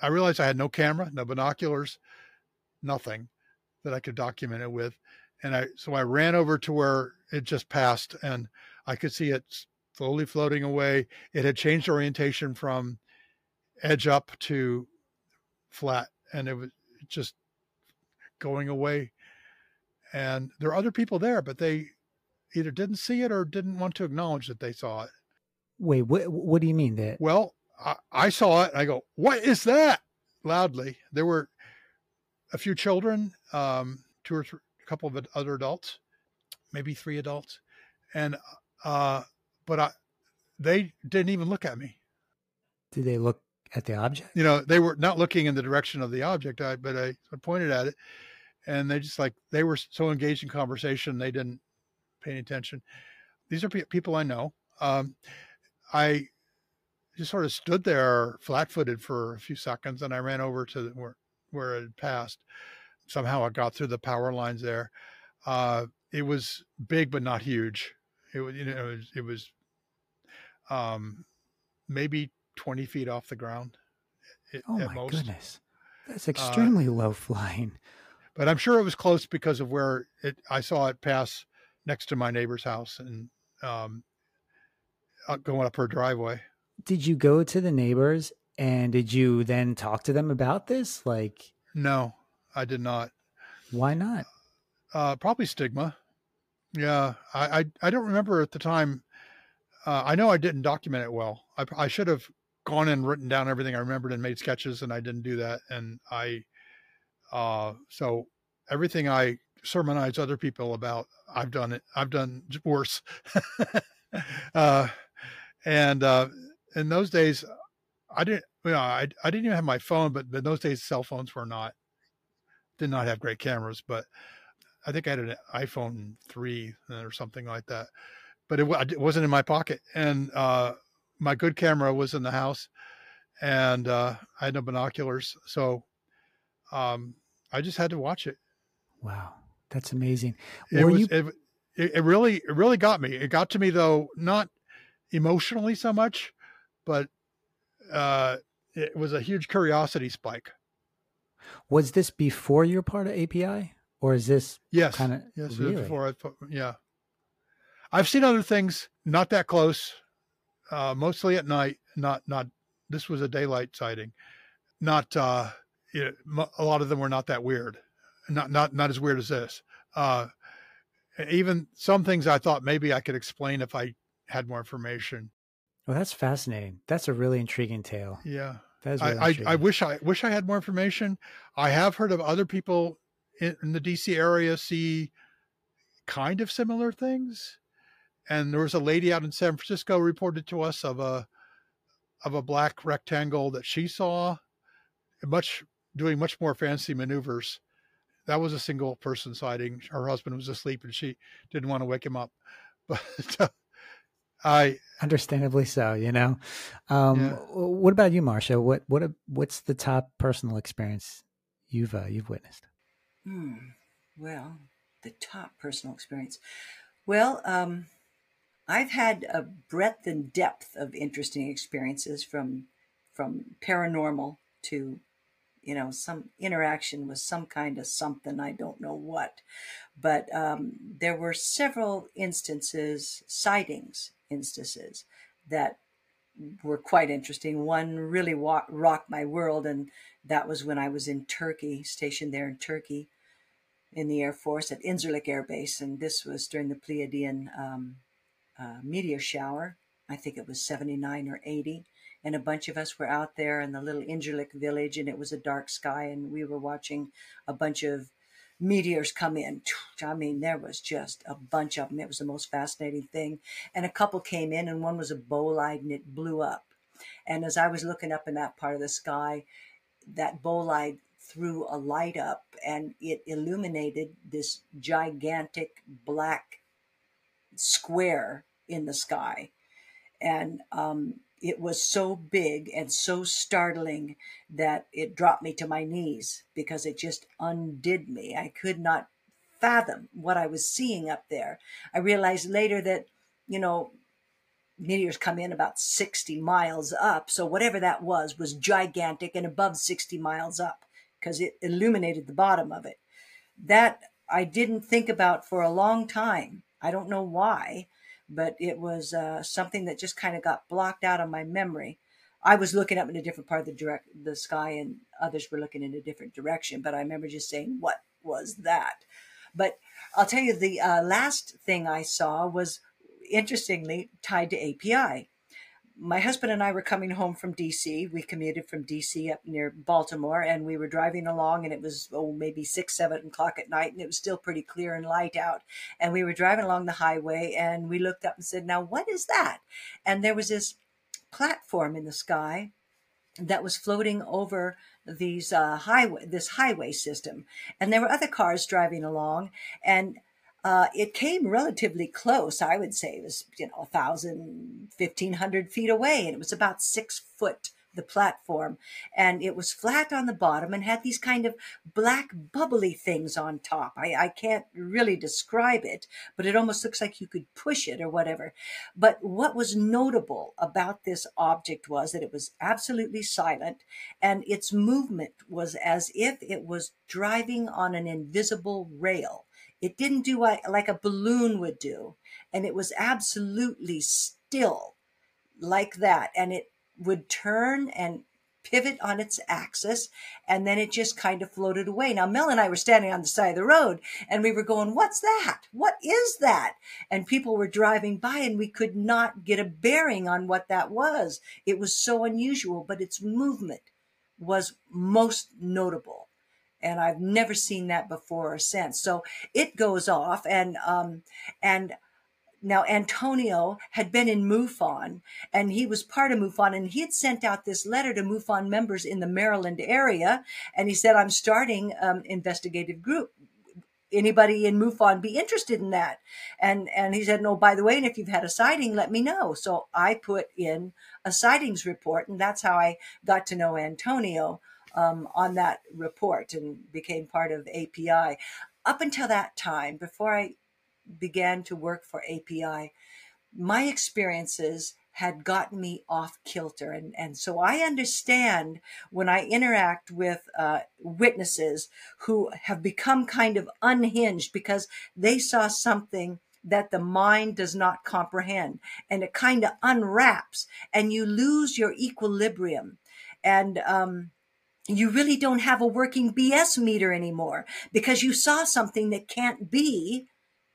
I realized I had no camera, no binoculars, nothing that I could document it with, and I so I ran over to where it just passed, and I could see it slowly floating away. It had changed orientation from edge up to flat, and it was just going away. And there are other people there, but they either didn't see it or didn't want to acknowledge that they saw it. Wait, what? What do you mean that? Well, I, I saw it. I go, "What is that?" Loudly. There were a few children, um, two or three, a couple of other adults, maybe three adults, and uh, but I, they didn't even look at me. Did they look at the object? You know, they were not looking in the direction of the object, I, but I, I pointed at it, and they just like they were so engaged in conversation they didn't pay any attention. These are pe- people I know. Um, I just sort of stood there flat-footed for a few seconds, and I ran over to where where it had passed. Somehow, I got through the power lines there. Uh, it was big, but not huge. It was, you know, it was, it was um, maybe 20 feet off the ground. oh my most. goodness. That's uh, extremely uh, low flying. But I'm sure it was close because of where it, I saw it pass next to my neighbor's house and um, uh, going up her driveway. Did you go to the neighbors and did you then talk to them about this? Like, no, I did not. Why not? Uh, probably stigma. Yeah, I, I, I don't remember at the time. Uh, I know I didn't document it well. I, I should have gone and written down everything I remembered and made sketches, and I didn't do that. And I, uh, so everything I sermonize other people about, I've done it. I've done worse. uh, and uh, in those days, I didn't. You know, I I didn't even have my phone, but in those days, cell phones were not did not have great cameras. But I think I had an iPhone three or something like that, but it, it wasn't in my pocket. And uh, my good camera was in the house, and uh, I had no binoculars, so um, I just had to watch it. Wow, that's amazing. It was, you... it, it really it really got me. It got to me though, not emotionally so much, but uh, it was a huge curiosity spike. Was this before you're part of API? or is this yes kind of yes really? before I put, yeah I've seen other things not that close uh, mostly at night not not this was a daylight sighting not uh you know, a lot of them were not that weird not not not as weird as this. Uh even some things I thought maybe I could explain if I had more information. Well that's fascinating. That's a really intriguing tale. Yeah. Really I, I, I wish I wish I had more information. I have heard of other people in, in the DC area see kind of similar things. And there was a lady out in San Francisco reported to us of a of a black rectangle that she saw, much doing much more fancy maneuvers. That was a single person sighting. Her husband was asleep and she didn't want to wake him up. But uh, I understandably so, you know. Um, yeah. What about you, Marsha? What what what's the top personal experience you've uh, you've witnessed? Hmm. Well, the top personal experience. Well, um, I've had a breadth and depth of interesting experiences from from paranormal to you know some interaction with some kind of something i don't know what but um, there were several instances sightings instances that were quite interesting one really wa- rocked my world and that was when I was in Turkey, stationed there in Turkey in the Air Force at Incirlik Air Base. And this was during the Pleiadian um, uh, meteor shower. I think it was 79 or 80. And a bunch of us were out there in the little Incirlik village, and it was a dark sky, and we were watching a bunch of meteors come in. I mean, there was just a bunch of them. It was the most fascinating thing. And a couple came in, and one was a bolide, and it blew up. And as I was looking up in that part of the sky, that bolide threw a light up and it illuminated this gigantic black square in the sky. And um, it was so big and so startling that it dropped me to my knees because it just undid me. I could not fathom what I was seeing up there. I realized later that, you know, meteors come in about 60 miles up. So whatever that was, was gigantic and above 60 miles up because it illuminated the bottom of it. That I didn't think about for a long time. I don't know why, but it was uh, something that just kind of got blocked out of my memory. I was looking up in a different part of the direct the sky, and others were looking in a different direction. But I remember just saying, "What was that?" But I'll tell you, the uh, last thing I saw was interestingly tied to API. My husband and I were coming home from DC. We commuted from DC up near Baltimore, and we were driving along, and it was oh maybe six, seven o'clock at night, and it was still pretty clear and light out. And we were driving along the highway, and we looked up and said, "Now what is that?" And there was this platform in the sky that was floating over these uh, highway this highway system and there were other cars driving along and uh, it came relatively close. I would say it was, you know, a thousand, fifteen hundred feet away, and it was about six foot the platform. And it was flat on the bottom and had these kind of black bubbly things on top. I, I can't really describe it but it almost looks like you could push it or whatever. But what was notable about this object was that it was absolutely silent and its movement was as if it was driving on an invisible rail it didn't do like a balloon would do and it was absolutely still like that and it would turn and pivot on its axis and then it just kind of floated away. Now Mel and I were standing on the side of the road and we were going, "What's that? What is that?" And people were driving by and we could not get a bearing on what that was. It was so unusual, but its movement was most notable. And I've never seen that before or since. So it goes off and um and now, Antonio had been in MUFON and he was part of MUFON and he had sent out this letter to MUFON members in the Maryland area. And he said, I'm starting um, investigative group. Anybody in MUFON be interested in that? And, and he said, no, by the way, and if you've had a sighting, let me know. So I put in a sightings report and that's how I got to know Antonio um, on that report and became part of API. Up until that time, before I began to work for API, my experiences had gotten me off kilter. And, and so I understand when I interact with uh, witnesses who have become kind of unhinged because they saw something that the mind does not comprehend and it kind of unwraps and you lose your equilibrium. And, um, you really don't have a working BS meter anymore because you saw something that can't be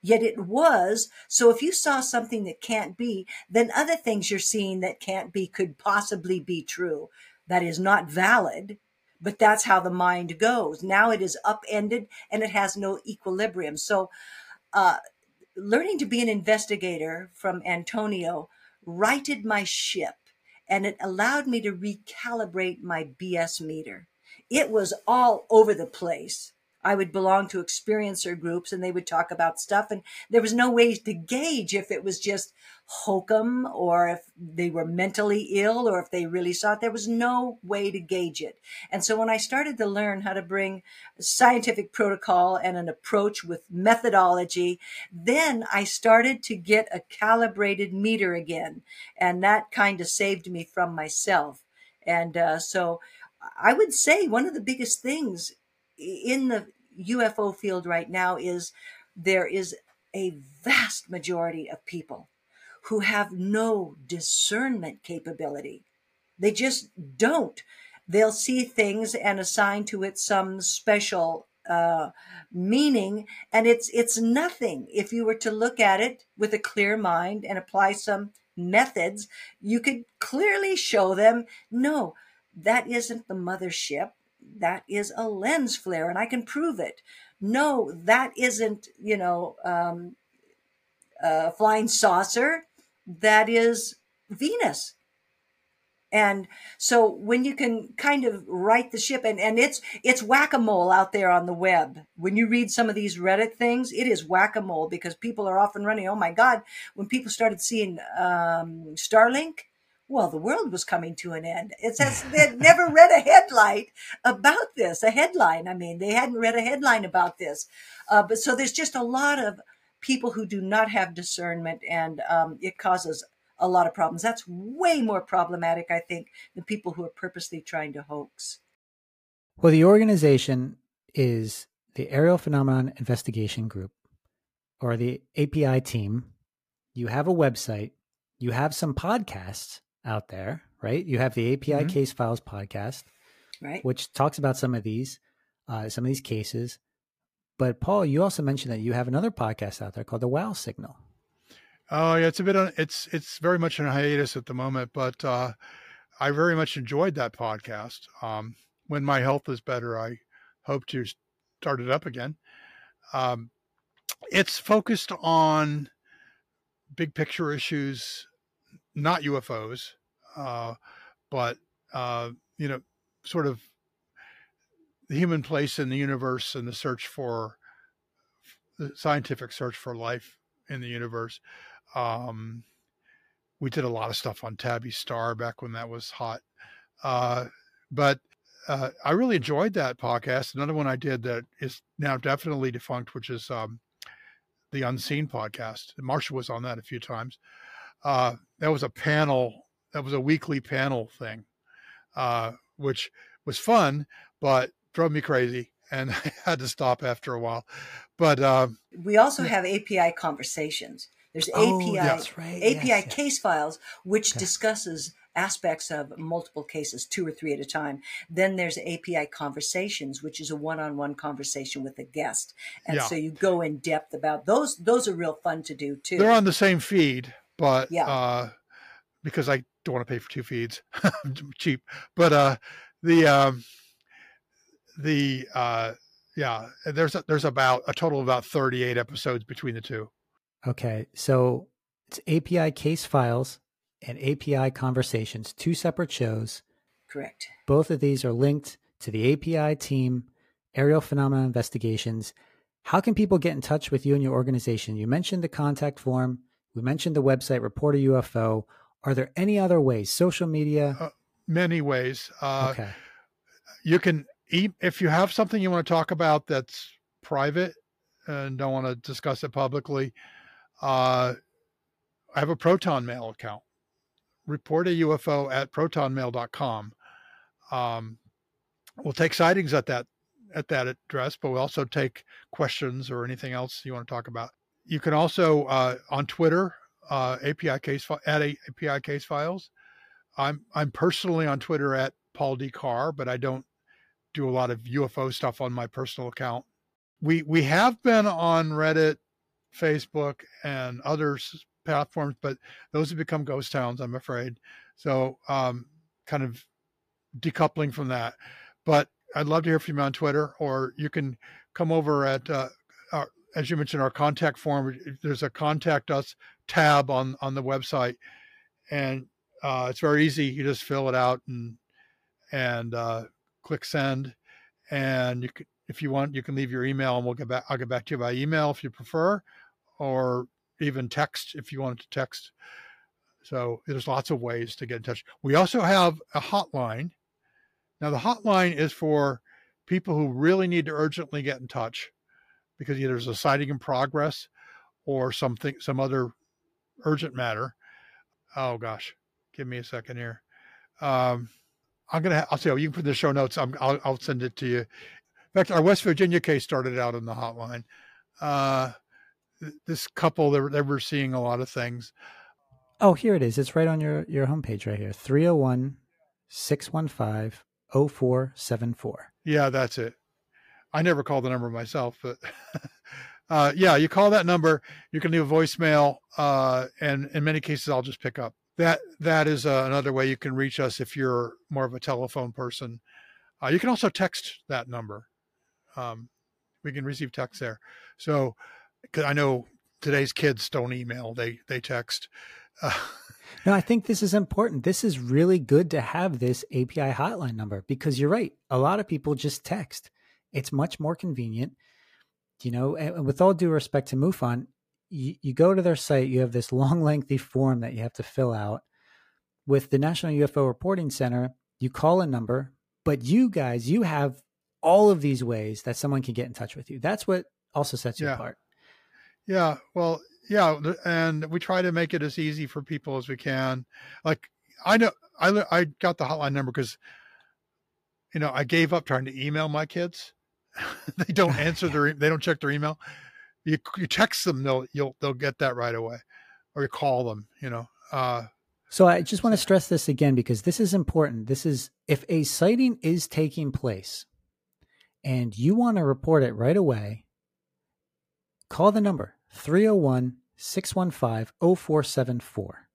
yet it was. So if you saw something that can't be, then other things you're seeing that can't be could possibly be true. That is not valid, but that's how the mind goes. Now it is upended and it has no equilibrium. So, uh, learning to be an investigator from Antonio righted my ship and it allowed me to recalibrate my BS meter. It was all over the place I would belong to experiencer groups and they would talk about stuff. And there was no way to gauge if it was just hokum or if they were mentally ill or if they really saw it. There was no way to gauge it. And so when I started to learn how to bring scientific protocol and an approach with methodology, then I started to get a calibrated meter again. And that kind of saved me from myself. And uh, so I would say one of the biggest things in the UFO field right now is there is a vast majority of people who have no discernment capability. They just don't. They'll see things and assign to it some special uh, meaning, and it's it's nothing. If you were to look at it with a clear mind and apply some methods, you could clearly show them no, that isn't the mothership that is a lens flare and I can prove it. No, that isn't, you know, um, a flying saucer. That is Venus. And so when you can kind of right the ship and, and it's, it's whack-a-mole out there on the web. When you read some of these Reddit things, it is whack-a-mole because people are often running. Oh my God. When people started seeing, um, Starlink, well, the world was coming to an end. It says they'd never read a headline about this, a headline. I mean, they hadn't read a headline about this. Uh, but so there's just a lot of people who do not have discernment, and um, it causes a lot of problems. That's way more problematic, I think, than people who are purposely trying to hoax. Well, the organization is the Aerial Phenomenon Investigation Group, or the API team. You have a website, you have some podcasts out there, right? You have the API mm-hmm. Case Files podcast, right, which talks about some of these, uh, some of these cases. But Paul, you also mentioned that you have another podcast out there called the Wow Signal. Oh yeah, it's a bit on. It's it's very much in a hiatus at the moment, but uh, I very much enjoyed that podcast. Um, when my health is better, I hope to start it up again. Um, it's focused on big picture issues not UFOs, uh, but uh, you know, sort of the human place in the universe and the search for the scientific search for life in the universe. Um, we did a lot of stuff on Tabby Star back when that was hot. Uh, but uh, I really enjoyed that podcast. Another one I did that is now definitely defunct, which is um, the Unseen podcast. Marsha was on that a few times. Uh, that was a panel. That was a weekly panel thing, uh, which was fun, but drove me crazy, and I had to stop after a while. But um, we also have API conversations. There's oh, API right. API yes, case yes. files, which okay. discusses aspects of multiple cases, two or three at a time. Then there's API conversations, which is a one-on-one conversation with a guest, and yeah. so you go in depth about those. Those are real fun to do too. They're on the same feed, but yeah. Uh, because I don't want to pay for two feeds, cheap. But uh, the um, the uh, yeah, there's a, there's about a total of about 38 episodes between the two. Okay, so it's API case files and API conversations, two separate shows. Correct. Both of these are linked to the API team, Aerial Phenomena Investigations. How can people get in touch with you and your organization? You mentioned the contact form. We mentioned the website, Report a UFO. Are there any other ways? Social media? Uh, many ways. Uh, okay. You can, if you have something you want to talk about that's private and don't want to discuss it publicly, uh, I have a Proton Mail account report a UFO at protonmail.com. Um, we'll take sightings at that at that address, but we'll also take questions or anything else you want to talk about. You can also uh, on Twitter uh, API case at API case files. I'm I'm personally on Twitter at Paul D Carr, but I don't do a lot of UFO stuff on my personal account. We we have been on Reddit, Facebook, and other platforms, but those have become ghost towns, I'm afraid. So, um, kind of decoupling from that. But I'd love to hear from you on Twitter, or you can come over at, uh, our, as you mentioned, our contact form. There's a contact us tab on on the website, and uh, it's very easy. You just fill it out and and uh, click send, and you can, if you want, you can leave your email, and we'll get back. I'll get back to you by email if you prefer, or even text if you wanted to text. So there's lots of ways to get in touch. We also have a hotline. Now the hotline is for people who really need to urgently get in touch because either there's a sighting in progress or something, some other urgent matter. Oh gosh, give me a second here. Um, I'm gonna. I'll say. Oh, you can put the show notes. i will I'll send it to you. In fact, our West Virginia case started out in the hotline. Uh, this couple they were, they were seeing a lot of things. Oh, here it is. It's right on your your homepage right here. 301 615 0474. Yeah, that's it. I never call the number myself, but uh, yeah, you call that number, you can leave a voicemail, uh, and in many cases, I'll just pick up. That that is uh, another way you can reach us if you're more of a telephone person. Uh, you can also text that number. Um, we can receive text there. So I know today's kids don't email; they they text. No, I think this is important. This is really good to have this API hotline number because you're right. A lot of people just text. It's much more convenient. You know, and with all due respect to MUFON, you, you go to their site, you have this long, lengthy form that you have to fill out. With the National UFO Reporting Center, you call a number, but you guys, you have all of these ways that someone can get in touch with you. That's what also sets you yeah. apart. Yeah, well, yeah, and we try to make it as easy for people as we can. Like I know I I got the hotline number because you know I gave up trying to email my kids. they don't answer their they don't check their email. You you text them they'll you'll they'll get that right away, or you call them. You know. Uh, so I just want to stress this again because this is important. This is if a sighting is taking place, and you want to report it right away. Call the number 301 615 0474.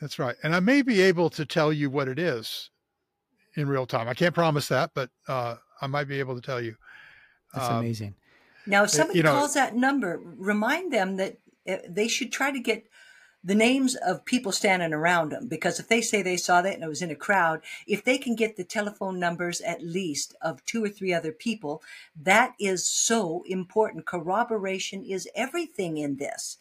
That's right. And I may be able to tell you what it is in real time. I can't promise that, but uh, I might be able to tell you. That's um, amazing. Now, if somebody you know, calls that number, remind them that uh, they should try to get the names of people standing around them because if they say they saw that and it was in a crowd if they can get the telephone numbers at least of two or three other people that is so important corroboration is everything in this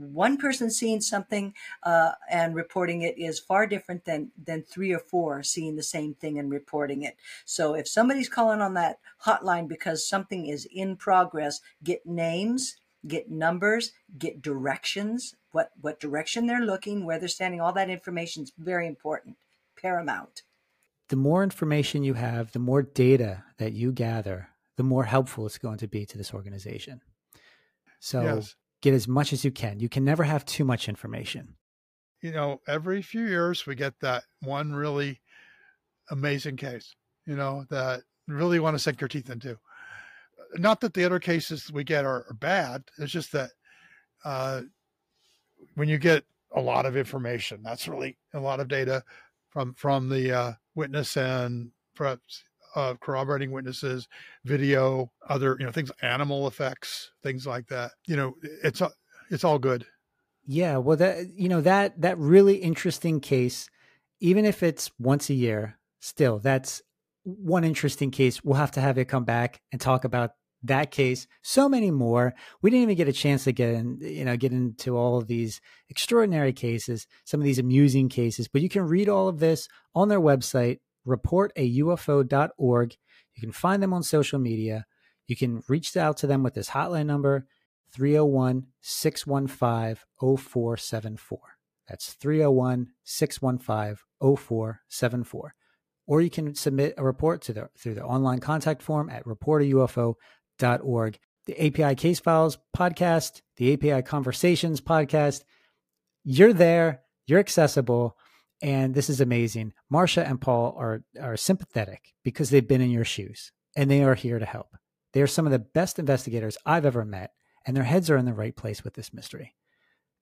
one person seeing something uh, and reporting it is far different than than three or four seeing the same thing and reporting it. So if somebody's calling on that hotline because something is in progress get names get numbers get directions what what direction they're looking where they're standing all that information is very important paramount. The more information you have the more data that you gather the more helpful it's going to be to this organization. So yes get as much as you can. You can never have too much information. You know, every few years we get that one really amazing case, you know, that really want to sink your teeth into. Not that the other cases we get are, are bad. It's just that uh, when you get a lot of information, that's really a lot of data from from the uh, witness and perhaps uh, corroborating witnesses, video, other you know things, animal effects, things like that. You know, it's it's all good. Yeah, well, that you know that that really interesting case, even if it's once a year, still that's one interesting case. We'll have to have it come back and talk about that case, so many more. We didn't even get a chance to get in, you know, get into all of these extraordinary cases, some of these amusing cases, but you can read all of this on their website, reportaufo.org. You can find them on social media. You can reach out to them with this hotline number, 301 615 0474. That's 301 615 0474. Or you can submit a report to the, through the online contact form at reportaufo.org. The API Case Files podcast, the API Conversations podcast, you're there, you're accessible and this is amazing. Marsha and Paul are are sympathetic because they've been in your shoes and they are here to help. They are some of the best investigators I've ever met, and their heads are in the right place with this mystery.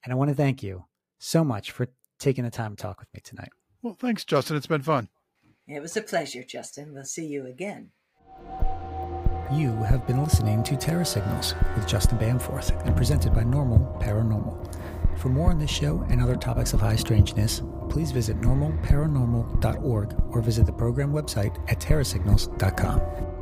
And I want to thank you so much for taking the time to talk with me tonight. Well, thanks, Justin. It's been fun. It was a pleasure, Justin. We'll see you again. You have been listening to Terra Signals with Justin Bamforth and presented by Normal Paranormal. For more on this show and other topics of high strangeness, please visit normalparanormal.org or visit the program website at terrasignals.com.